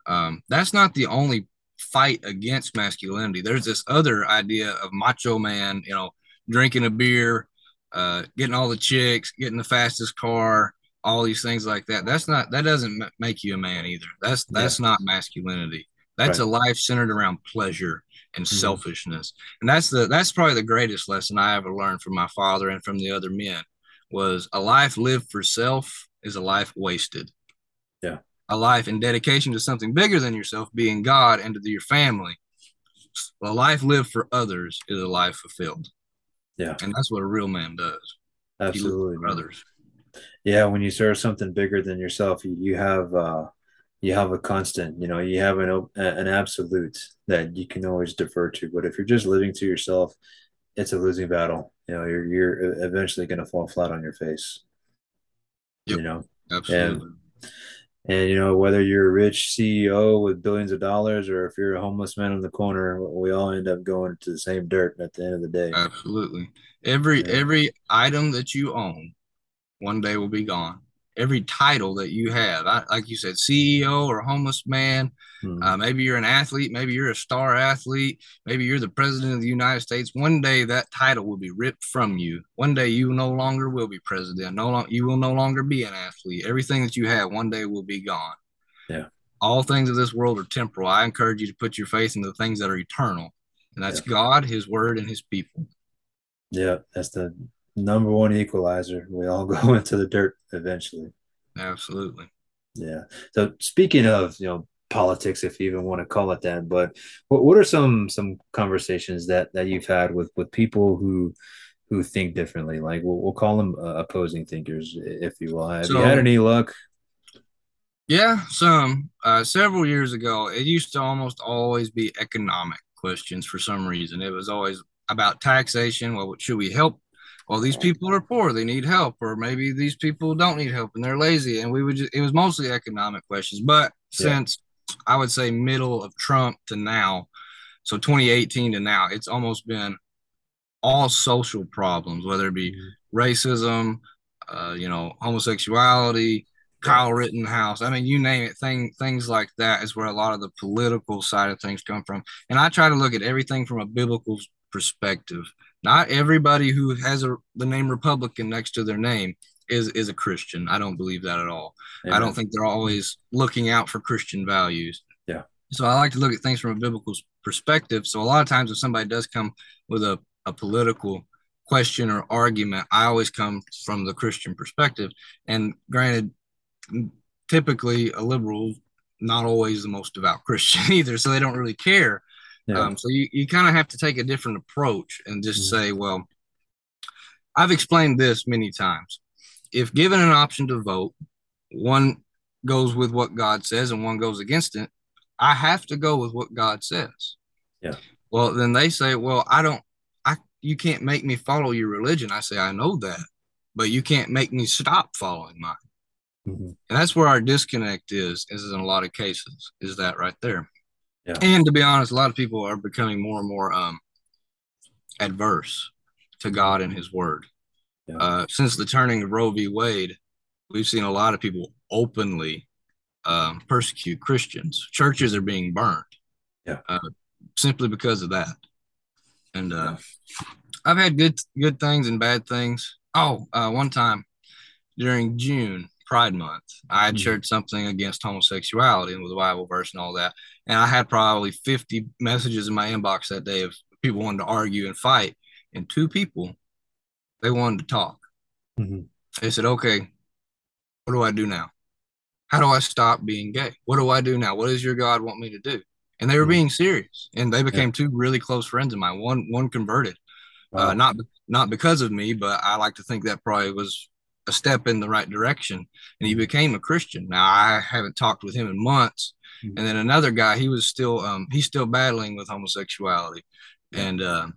um, that's not the only fight against masculinity. There's this other idea of macho man, you know, drinking a beer, uh, getting all the chicks, getting the fastest car, all these things like that. That's not that doesn't make you a man either. That's that's yeah. not masculinity. That's right. a life centered around pleasure and mm-hmm. selfishness. And that's the that's probably the greatest lesson I ever learned from my father and from the other men was a life lived for self is a life wasted. Yeah. A life in dedication to something bigger than yourself, being God and to your family. A life lived for others is a life fulfilled. Yeah. And that's what a real man does. Absolutely. For others. Yeah, when you serve something bigger than yourself, you, you have uh you have a constant, you know, you have an an absolute that you can always defer to. But if you're just living to yourself, it's a losing battle. You know, you're you're eventually going to fall flat on your face. Yep. You know, absolutely. And, and you know whether you're a rich CEO with billions of dollars or if you're a homeless man in the corner, we all end up going to the same dirt at the end of the day. Absolutely. Every yeah. every item that you own, one day will be gone every title that you have. I, like you said, CEO or homeless man. Mm-hmm. Uh, maybe you're an athlete. Maybe you're a star athlete. Maybe you're the president of the United States. One day that title will be ripped from you. One day you no longer will be president. No, long, you will no longer be an athlete. Everything that you have one day will be gone. Yeah. All things of this world are temporal. I encourage you to put your faith in the things that are eternal, and that's yeah. God, His Word, and His people. Yeah, that's the number one equalizer. We all go into the dirt eventually. Absolutely. Yeah. So speaking of, you know, politics, if you even want to call it that, but what, what are some some conversations that that you've had with with people who who think differently? Like we'll, we'll call them uh, opposing thinkers, if you will. Have so, you had any luck? Yeah, some. Uh, several years ago, it used to almost always be economic questions for some reason. It was always about taxation. Well, should we help well, these people are poor, they need help, or maybe these people don't need help and they're lazy. And we would just, it was mostly economic questions. But yeah. since I would say middle of Trump to now, so 2018 to now, it's almost been all social problems, whether it be mm-hmm. racism, uh, you know, homosexuality, Kyle Rittenhouse. I mean, you name it, thing, things like that is where a lot of the political side of things come from. And I try to look at everything from a biblical perspective. Not everybody who has a, the name Republican next to their name is is a Christian. I don't believe that at all. Amen. I don't think they're always looking out for Christian values. Yeah. So I like to look at things from a biblical perspective. So a lot of times if somebody does come with a, a political question or argument, I always come from the Christian perspective. And granted, typically a liberal not always the most devout Christian either, so they don't really care. Yeah. Um, so you, you kind of have to take a different approach and just mm-hmm. say, well, I've explained this many times. If given an option to vote, one goes with what God says and one goes against it, I have to go with what God says. Yeah. Well, then they say, well, I don't, I, you can't make me follow your religion. I say, I know that, but you can't make me stop following mine. Mm-hmm. And that's where our disconnect is, is in a lot of cases, is that right there. Yeah. And to be honest, a lot of people are becoming more and more um, adverse to God and His Word. Yeah. Uh, since the turning of Roe v. Wade, we've seen a lot of people openly um, persecute Christians. Churches are being burned. Yeah. Uh, simply because of that. And uh, I've had good good things and bad things. Oh, uh, one time during June, Pride Month. I had mm-hmm. shared something against homosexuality and with the Bible verse and all that. And I had probably 50 messages in my inbox that day of people wanting to argue and fight. And two people, they wanted to talk. Mm-hmm. They said, okay, what do I do now? How do I stop being gay? What do I do now? What does your God want me to do? And they were mm-hmm. being serious. And they became yeah. two really close friends of mine. One one converted. Uh, wow. Uh, not not because of me, but I like to think that probably was a step in the right direction and he became a Christian. Now I haven't talked with him in months. Mm-hmm. And then another guy, he was still um, he's still battling with homosexuality. And uh,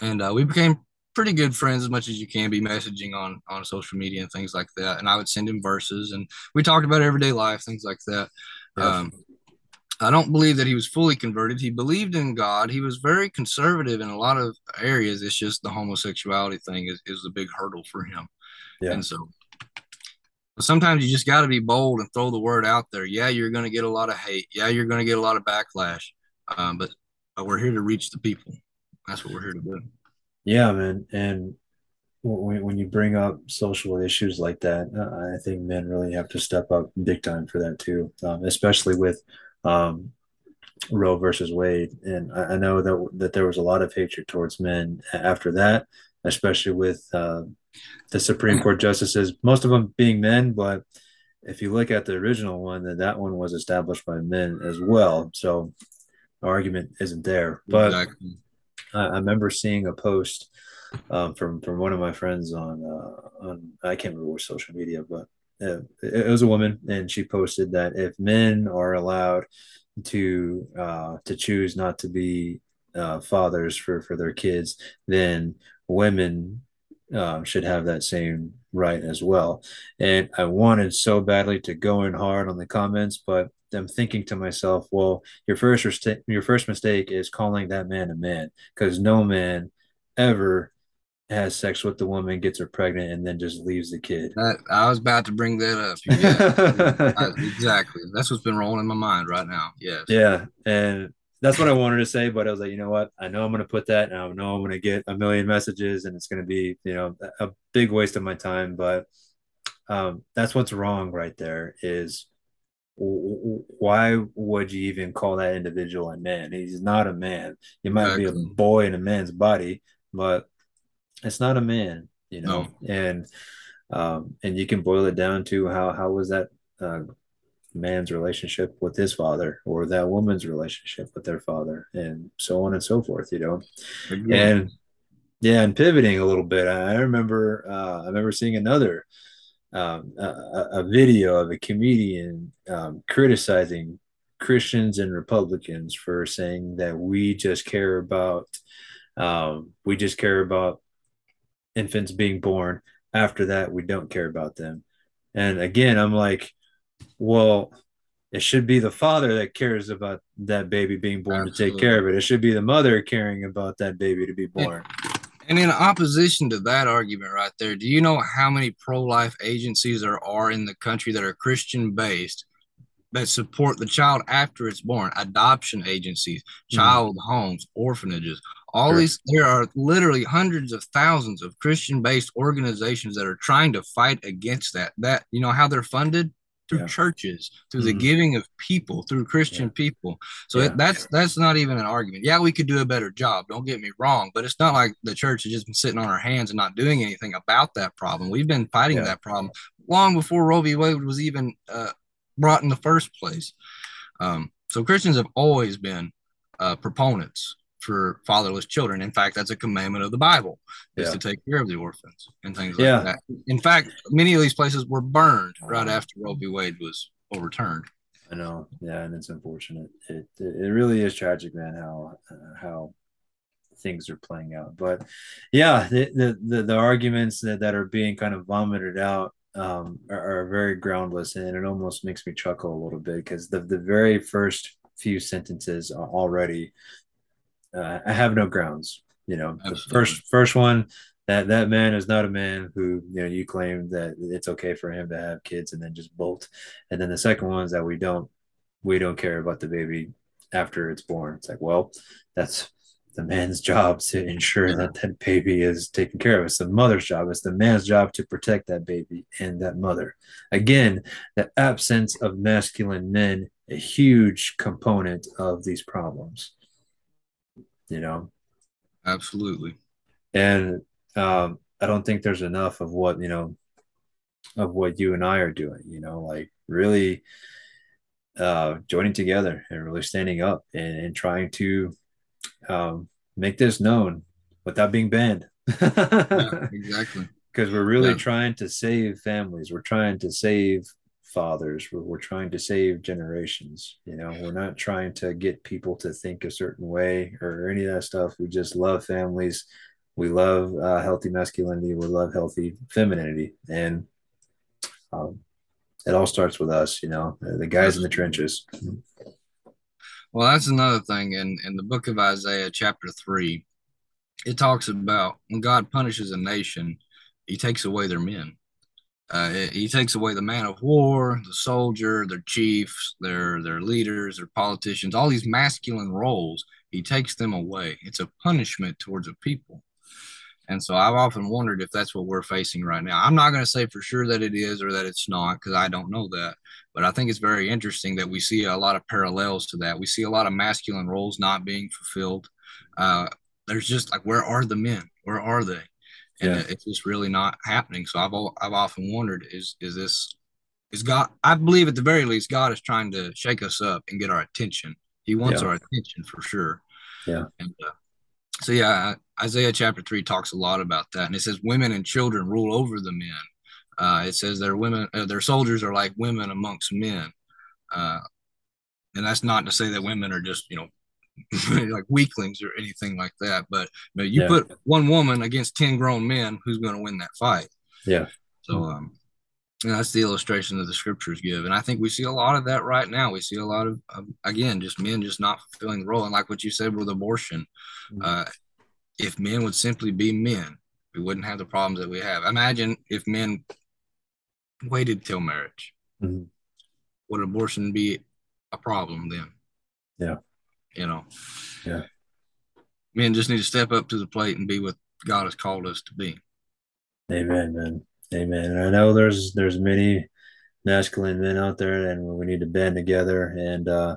and uh, we became pretty good friends as much as you can be messaging on on social media and things like that. And I would send him verses and we talked about everyday life, things like that. Um, I don't believe that he was fully converted. He believed in God. He was very conservative in a lot of areas. It's just the homosexuality thing is, is a big hurdle for him. Yeah. And so sometimes you just got to be bold and throw the word out there. Yeah, you're going to get a lot of hate. Yeah, you're going to get a lot of backlash. Um, but, but we're here to reach the people. That's what we're here to do. Yeah, man. And when, when you bring up social issues like that, uh, I think men really have to step up big time for that too, um, especially with – um, Roe versus Wade, and I, I, know that that there was a lot of hatred towards men after that, especially with uh, the Supreme Court justices, most of them being men. But if you look at the original one, then that one was established by men as well. So the argument isn't there. But exactly. I, I, remember seeing a post um, from from one of my friends on uh, on I can't remember which social media, but uh, it was a woman, and she posted that if men are allowed to uh, to choose not to be uh, fathers for for their kids, then women uh, should have that same right as well. And I wanted so badly to go in hard on the comments, but I'm thinking to myself, well, your first your first mistake is calling that man a man, because no man ever has sex with the woman, gets her pregnant, and then just leaves the kid. That, I was about to bring that up. Yeah, I, exactly. That's what's been rolling in my mind right now. Yes. Yeah, and that's what I wanted to say, but I was like, you know what? I know I'm going to put that, and I know I'm going to get a million messages, and it's going to be, you know, a big waste of my time. But um, that's what's wrong right there. Is why would you even call that individual a man? He's not a man. He might exactly. be a boy in a man's body, but it's not a man, you know, no. and um, and you can boil it down to how how was that uh, man's relationship with his father or that woman's relationship with their father, and so on and so forth, you know, and yeah, and pivoting a little bit, I remember uh, I remember seeing another. Um, a, a, video of a comedian um, criticizing Christians and Republicans for saying that we just care about um, we just care about infants being born. After that, we don't care about them. And again, I'm like, well, it should be the father that cares about that baby being born Absolutely. to take care of it. It should be the mother caring about that baby to be born. And in opposition to that argument right there, do you know how many pro life agencies there are in the country that are Christian based that support the child after it's born? Adoption agencies, mm-hmm. child mm-hmm. homes, orphanages, all sure. these, there are literally hundreds of thousands of Christian based organizations that are trying to fight against that. That, you know, how they're funded through yeah. churches, through mm-hmm. the giving of people, through Christian yeah. people. So yeah. that's that's not even an argument. Yeah, we could do a better job. Don't get me wrong, but it's not like the church has just been sitting on our hands and not doing anything about that problem. We've been fighting that problem long before Roe v. Wade was even uh, brought in the first place. Um, so Christians have always been uh, proponents for fatherless children. In fact, that's a commandment of the Bible is yeah. to take care of the orphans and things like yeah. that. In fact, many of these places were burned right after Roe v. Wade was overturned. I know, yeah, and it's unfortunate. It it really is tragic, man. How uh, how things are playing out, but yeah, the the the, the arguments that, that are being kind of vomited out um, are, are very groundless, and it almost makes me chuckle a little bit because the the very first few sentences are already uh, I have no grounds. You know, Absolutely. the first first one that that man is not a man who you know you claim that it's okay for him to have kids and then just bolt, and then the second one is that we don't we don't care about the baby after it's born. It's like, well, that's the man's job to ensure yeah. that that baby is taken care of. It's the mother's job. It's the man's job to protect that baby and that mother. Again, the absence of masculine men, a huge component of these problems you know absolutely and um, i don't think there's enough of what you know of what you and i are doing you know like really uh, joining together and really standing up and, and trying to um, make this known without being banned yeah, exactly because we're really Yeah. trying to save families. We're trying to save fathers. We're, we're trying to save generations. You know, we're not trying to get people to think a certain way or any of that stuff. We just love families. We love uh, healthy masculinity. We love healthy femininity, and um, it all starts with us. You know, the, guys in the trenches. Well, that's another thing in in the book of Isaiah, chapter three. It talks about when God punishes a nation, He takes away their men. Uh, he takes away the man of war, the soldier, their chiefs, their their leaders, their politicians, all these masculine roles. He takes them away. It's a punishment towards a people. And so I've often wondered if that's what we're facing right now. I'm not going to say for sure that it is or that it's not because I don't know that. But I think it's very interesting that we see a lot of parallels to that. We see a lot of masculine roles not being fulfilled. Uh, there's just like, where are the men? Where are they? And Yeah. it's just really not happening. So I've I've often wondered is is this is God? I believe at the very least God is trying to shake us up and get our attention. He wants Yeah. our attention for sure. Yeah. And uh, so yeah, Isaiah chapter three talks a lot about that, and it says women and children rule over the men. Uh, it says their women, uh, their soldiers are like women amongst men, uh, and that's not to say that women are just you know like weaklings or anything like that. But you, know, you Yeah. put one woman against ten grown men, who's going to win that fight? Yeah. So um, you know, that's the illustration that the scriptures give, and I think we see a lot of that right now. We see a lot of um, again, just men just not fulfilling the role, and like what you said with abortion, Mhm. uh, if men would simply be men, we wouldn't have the problems that we have. Imagine if men waited till marriage. Mhm. Would abortion be a problem then? Yeah. You know. Yeah. Men just need to step up to the plate and be what God has called us to be. Amen, man. Amen. And I know there's there's many masculine men out there, and we need to band together. And uh,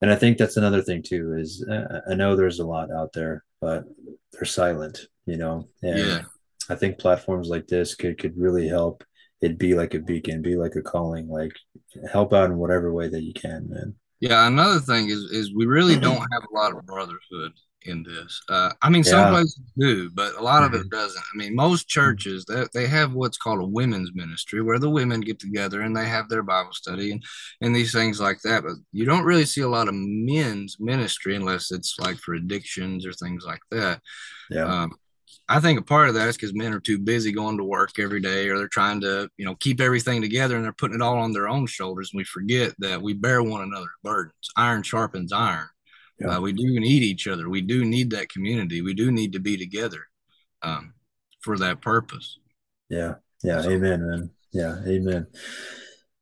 and I think that's another thing too. Is uh, I know there's a lot out there, but they're silent. You know. And Yeah. I think platforms like this could could really help. It be like a beacon, be like a calling, like help out in whatever way that you can, man. Yeah, another thing is is we really don't have a lot of brotherhood in this. Uh, I mean, some Yeah. places do, but a lot of Mhm. it doesn't. I mean, most churches they, they have what's called a women's ministry where the women get together and they have their Bible study and and these things like that. But you don't really see a lot of men's ministry unless it's like for addictions or things like that. Yeah. Um, I think a part of that is because men are too busy going to work every day, or they're trying to, you know, keep everything together, and they're putting it all on their own shoulders. And we forget that we bear one another's burdens. Iron sharpens iron. Yeah. Uh, we do need each other. We do need that community. We do need to be together um, for that purpose. Yeah. Yeah. So- Amen, man. Yeah. Amen.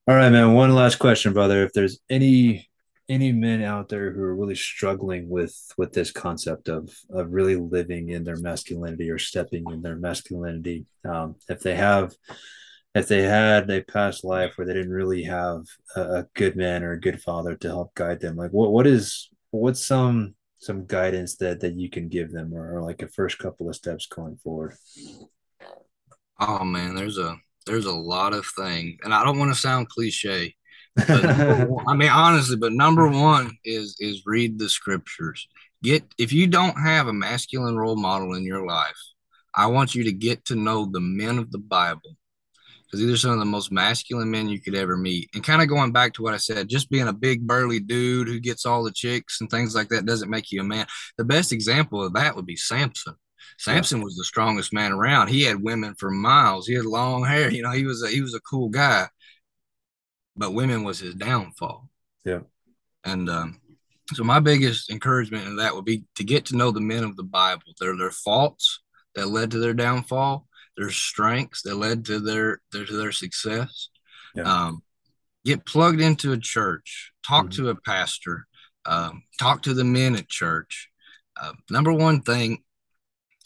All right, man. One last question, brother. If there's any any men out there who are really struggling with with this concept of of really living in their masculinity or stepping in their masculinity, um, if they have if they had a past life where they didn't really have a, a good man or a good father to help guide them, like what what is what's some some guidance that that you can give them or, or like a first couple of steps going forward? Oh man, there's a there's a lot of things, and I don't want to sound cliche, one- I mean, honestly, but number hmm. one is is read the scriptures. Get if you don't have a masculine role model in your life, I want you to get to know the men of the Bible because these are some of the most masculine men you could ever meet. And kind of going back to what I said, just being a big burly dude who gets all the chicks and things like that doesn't make you a man. The best example of that would be Samson. Samson was the strongest man around. He had women for miles. He had long hair. You know, he was a, he was a cool guy but women was his downfall. Yeah. And um, so my biggest encouragement in that would be to get to know the men of the Bible. Their their faults that led to their downfall, their strengths that led to their, their to their success. Yeah. Um, get plugged into a church, talk Mhm. to a pastor, um, talk to the men at church. Uh, number one thing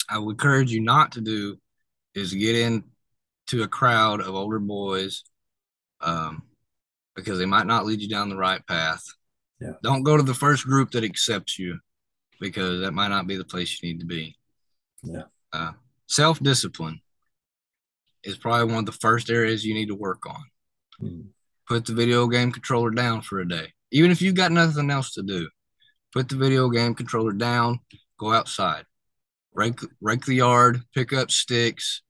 I would encourage you not to do is get into a crowd of older boys um, because they might not lead you down the right path. Yeah. Don't go to the first group that accepts you because that might not be the place you need to be. Yeah. Uh, Self discipline is probably one of the first areas you need to work on. Mm. Put the video game controller down for a day, even if you've got nothing else to do. Put the video game controller down, go outside, rake, rake the yard, pick up sticks,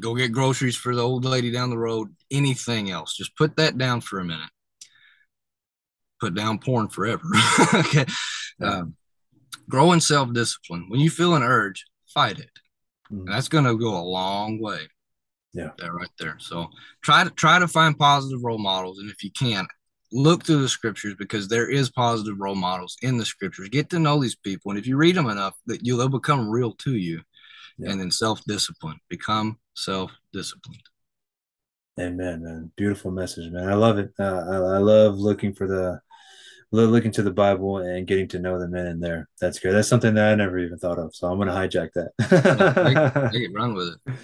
go get groceries for the old lady down the road, anything else. Just put that down for a minute. Put down porn forever. okay. Um, grow in self discipline. When you feel an urge, fight it. Mm-hmm. That's going to go a long way. Yeah. That right there. So try to try to find positive role models. And if you can, look through the scriptures because there is positive role models in the scriptures. Get to know these people. And if you read them enough, that you they'll become real to you. Yeah. And then self-discipline. Become self-disciplined. Amen, man. Beautiful message, man. I love it. Uh, I, I love looking for the looking to the Bible and getting to know the men in there. That's good That's something that I never even thought of. So I'm going to hijack that. yeah, take, it, run with it.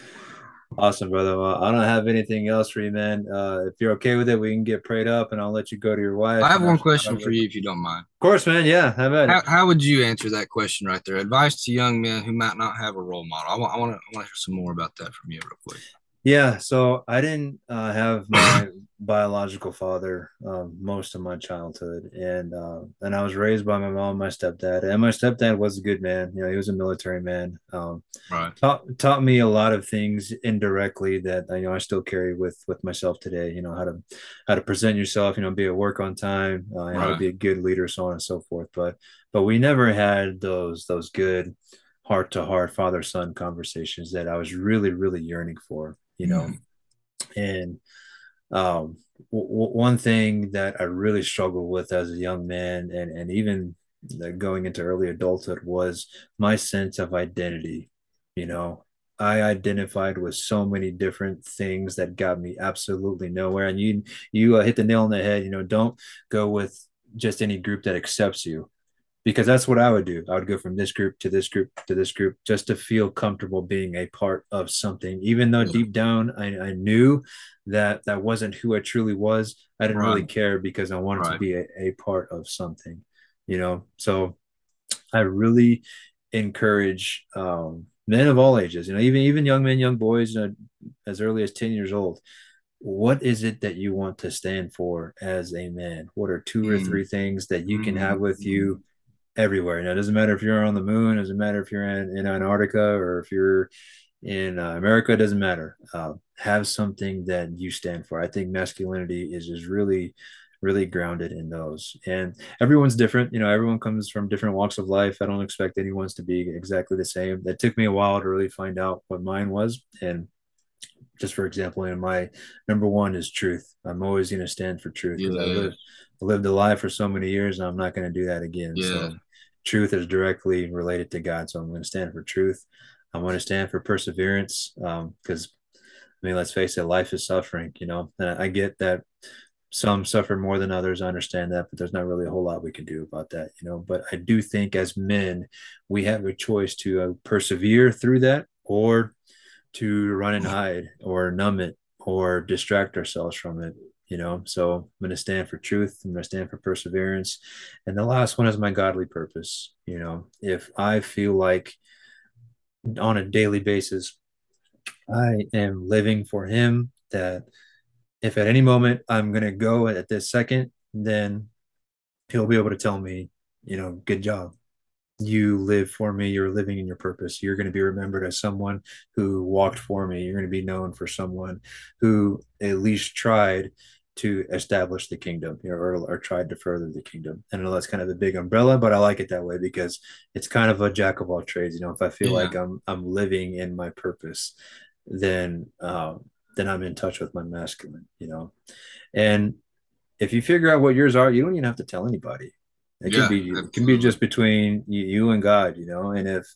Awesome, brother. Well, I don't have anything else for you, man. Uh, if you're okay with it, we can get prayed up, and I'll let you go to your wife. I have one question for you, if you don't mind. Of course, man. Yeah. How about how, how, would you answer that question right there? Advice to young men who might not have a role model. I want, I want to, I want to hear some more about that from you, real quick. Yeah, so I didn't uh, have my biological father um, most of my childhood, and uh, and I was raised by my mom, my stepdad, and my stepdad was a good man. You know, he was a military man. Um, right. Taught taught me a lot of things indirectly that you know I still carry with with myself today. You know how to how to present yourself. You know, be at work on time. Uh, right. How to be a good leader, so on and so forth. But but we never had those those good heart to heart father son conversations that I was really really yearning for you know? Mm. and um, w- one thing that i really struggled with as a young man and and even going into early adulthood was my sense of identity you know? I identified with so many different things that got me absolutely nowhere. And you you uh, hit the nail on the head you know? Don't go with just any group that accepts you because that's what I would do. I would go from this group to this group to this group just to feel comfortable being a part of something, even though deep down I, I knew that that wasn't who I truly was. I didn't right. really care because I wanted right. to be a, a part of something, you know. So I really encourage um, men of all ages, you know, even even young men, young boys, you know, as early as ten years old. What is it that you want to stand for as a man? What are two mm. or three things that you can have with you mm everywhere. Now, it doesn't matter if you're on the moon, it doesn't matter if you're in, in Antarctica or if you're in uh, America, it doesn't matter. Uh, have something that you stand for. I think masculinity is is really, really grounded in those. And everyone's different. You know, everyone comes from different walks of life. I don't expect anyone's to be exactly the same. It took me a while to really find out what mine was. And just for example, in my number one is truth. I'm always going to stand for truth because yeah. I live I lived a lie for so many years and I'm not going to do that again. Yeah. So truth is directly related to God. So I'm going to stand for truth. I'm going to stand for perseverance because, um, I mean, let's face it, life is suffering, you know, and I get that some suffer more than others. I understand that, but there's not really a whole lot we can do about that, you know. But I do think as men, we have a choice to uh, persevere through that or to run and hide or numb it or distract ourselves from it you know? So i'm going to stand for truth i'm going to stand for perseverance. And the last one is my godly purpose you know? If i feel like on a daily basis i am living for him that if at any moment i'm going to go at this second then he'll be able to tell me you know good job. You live for me. You're living in your purpose. You're going to be remembered as someone who walked for me. You're going to be known for someone who at least tried to establish the kingdom you know, or, or tried to further the kingdom. And I know that's kind of a big umbrella, but I like it that way because it's kind of a jack of all trades. You know, if I feel yeah. like I'm I'm living in my purpose, then um, then I'm in touch with my masculine. You know, and if you figure out what yours are, you don't even have to tell anybody. It yeah, can be it can be just between you, you and God. You know, and if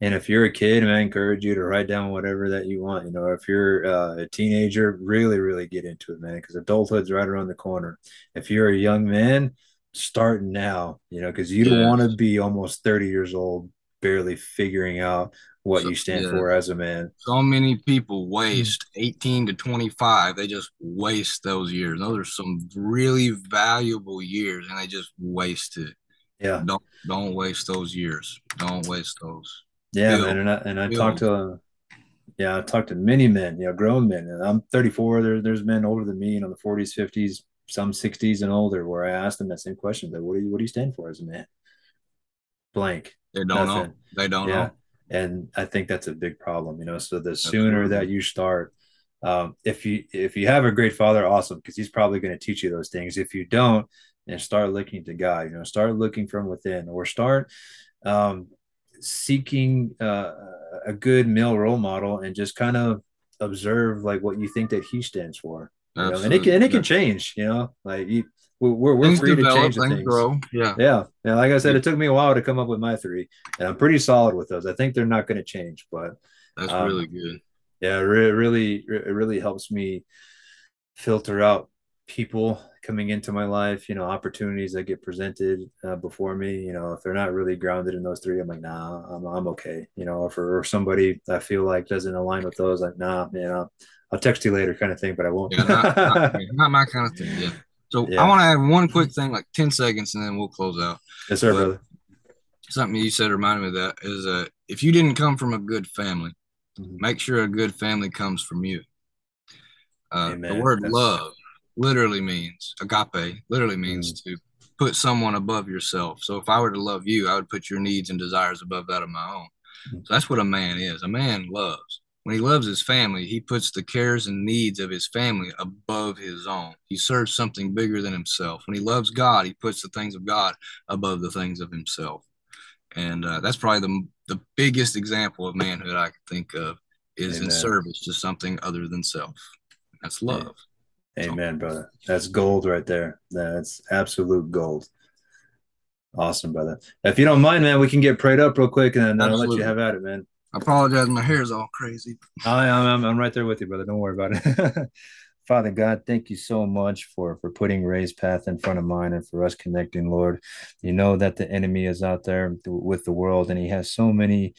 and if you're a kid, I encourage you to write down whatever that you want. You know, if you're uh, a teenager, really, really get into it, man, because adulthood's right around the corner. If you're a young man, start now, you know, because you don't want to be almost 30 years old, barely figuring out what so, you stand yeah. for as a man. So many people waste 18 to 25. They just waste those years. Those are some really valuable years, and they just waste it. Yeah. Don't don't waste those years. Don't waste those. Yeah, man, and I and I talked to uh, yeah, I talked to many men, you know, grown men, and I'm 34. There, there's men older than me, you know, the 40s, 50s, some 60s and older, where I asked them that same question: that what do you what do you stand for as a man? Blank. They don't Nothing. know. They don't yeah. know. and I think that's a big problem. You know, so the sooner that you start, um, if you if you have a great father, awesome, because he's probably going to teach you those things. If you don't, and start looking to God, you know, start looking from within, or start um, seeking uh, a good male role model, and just kind of observe like what you think that he stands for. You know? and it can and it can change. You know, like you, we're we're free develop, to change things. Grow. Yeah, yeah, yeah. Like I said, it took me a while to come up with my three, and I'm pretty solid with those. I think they're not going to change, but that's um, really good. Yeah, it really, it really helps me filter out people coming into my life. You know, opportunities that get presented uh, before me. You know, if they're not really grounded in those three, I'm like, nah, I'm, I'm okay. You know, if or somebody I feel like doesn't align with those, like, nah, you know, I'll text you later, kind of thing. But I won't. Yeah, not, not, not my kind of thing. Yeah. So yeah. I want to add one quick thing, like 10 seconds, and then we'll close out. Yes, sir, but brother. Something you said reminded me of that is uh, if you didn't come from a good family, mm-hmm. make sure a good family comes from you. Uh, the word That's... love literally means agape, literally means mm-hmm. to put someone above yourself. So if I were to love you, I would put your needs and desires above that of my own. Mm-hmm. So that's what a man is. A man loves when he loves his family, he puts the cares and needs of his family above his own. He serves something bigger than himself. When he loves God, he puts the things of God above the things of himself. And uh, that's probably the, the biggest example of manhood I can think of is Amen. in service to something other than self. That's love. Amen, brother. That's gold right there. That's absolute gold. Awesome, brother. If you don't mind, man, we can get prayed up real quick and then I'll let you have at it, man. I apologize. My hair is all crazy. I, I, am I'm right there with you, brother. Don't worry about it. Father God, thank you so much for for putting Ray's path in front of mine and for us connecting, Lord. You know that the enemy is out there with the world, and he has so many,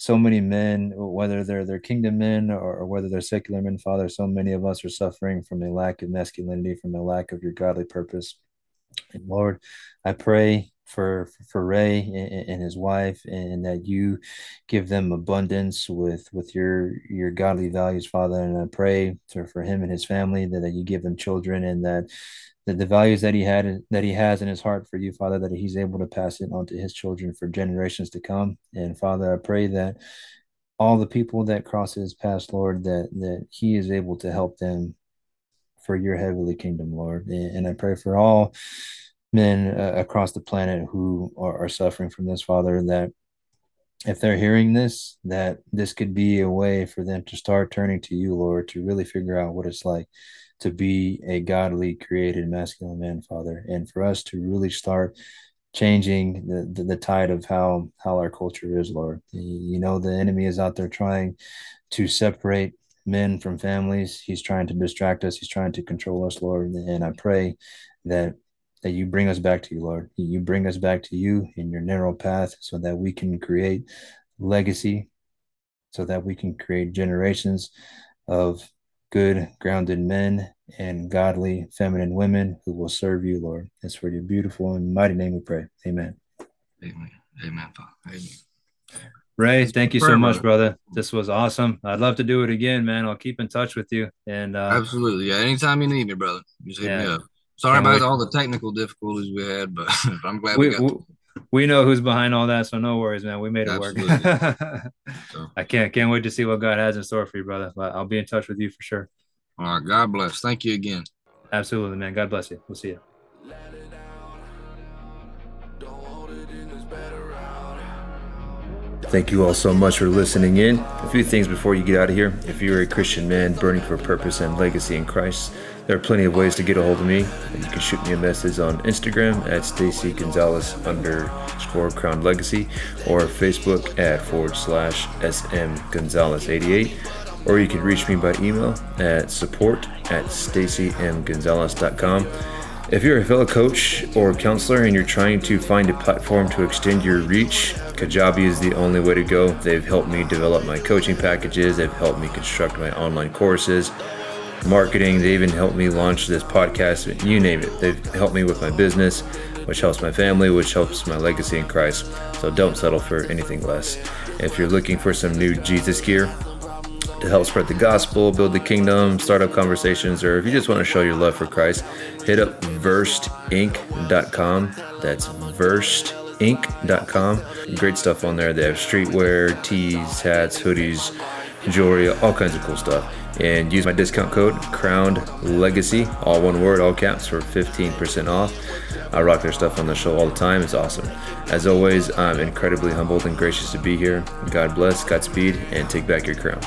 so many men, whether they're their kingdom men or, or whether they're secular men. Father, so many of us are suffering from a lack of masculinity, from a lack of your godly purpose. And Lord, I pray for for Ray and, and, his wife, and that you give them abundance with with your your godly values, Father. And I pray for, for him and his family that, that you give them children, and that that the values that he had that he has in his heart for you, Father, that he's able to pass it on to his children for generations to come. And Father, I pray that all the people that cross his path, Lord, that that he is able to help them for your heavenly kingdom, Lord. And, and I pray for all men uh, across the planet who are, are suffering from this, Father, that if they're hearing this, that this could be a way for them to start turning to you, Lord, to really figure out what it's like to be a godly, created, masculine man, Father, and for us to really start changing the, the, the tide of how how our culture is, Lord. You know, the enemy is out there trying to separate men from families. He's trying to distract us. He's trying to control us, Lord. And I pray that that you bring us back to you, Lord. You bring us back to you in your narrow path so that we can create legacy, so that we can create generations of good, grounded men and godly, feminine women who will serve you, Lord. It's for your beautiful and mighty name we pray. Amen. Amen. Amen. Amen. Ray, thank you so much, brother. This was awesome. I'd love to do it again, man. I'll keep in touch with you. And uh, absolutely, yeah. Anytime you need me, brother, just hit yeah. me up. Sorry about we, all the technical difficulties we had, but I'm glad we, we got. We know who's behind all that, so no worries, man. We made it Absolutely. work. so. I can't can't wait to see what God has in store for you, brother. But I'll be in touch with you for sure. All right, God bless. Thank you again. Absolutely, man. God bless you. We'll see you. Thank you all so much for listening in. Few things before you get out of here. If you're a Christian man burning for purpose and legacy in Christ, there are plenty of ways to get a hold of me. You can shoot me a message on Instagram at Stacey Gonzales underscore Crown Legacy or Facebook at forward slash SM Gonzales 88. Or you can reach me by email at support at staceymgonzales.com. If you're a fellow coach or counselor and you're trying to find a platform to extend your reach, Kajabi is the only way to go. They've helped me develop my coaching packages, they've helped me construct my online courses marketing. They even helped me launch this podcast. You name it. They've helped me with my business, which helps my family, which helps my legacy in Christ. So don't settle for anything less. If you're looking for some new Jesus gear to help spread the gospel, build the kingdom, start up conversations, or if you just want to show your love for Christ, hit up versedinc.com. That's versed crownedinc.com. Great stuff on there. They have streetwear, tees, hats, hoodies, jewelry, all kinds of cool stuff. And use my discount code Crowned Legacy, all one word, all caps, for 15% off. I rock their stuff on the show all the time. It's awesome. As always, I'm incredibly humbled and gracious to be here. God bless, Godspeed, and take back your crown.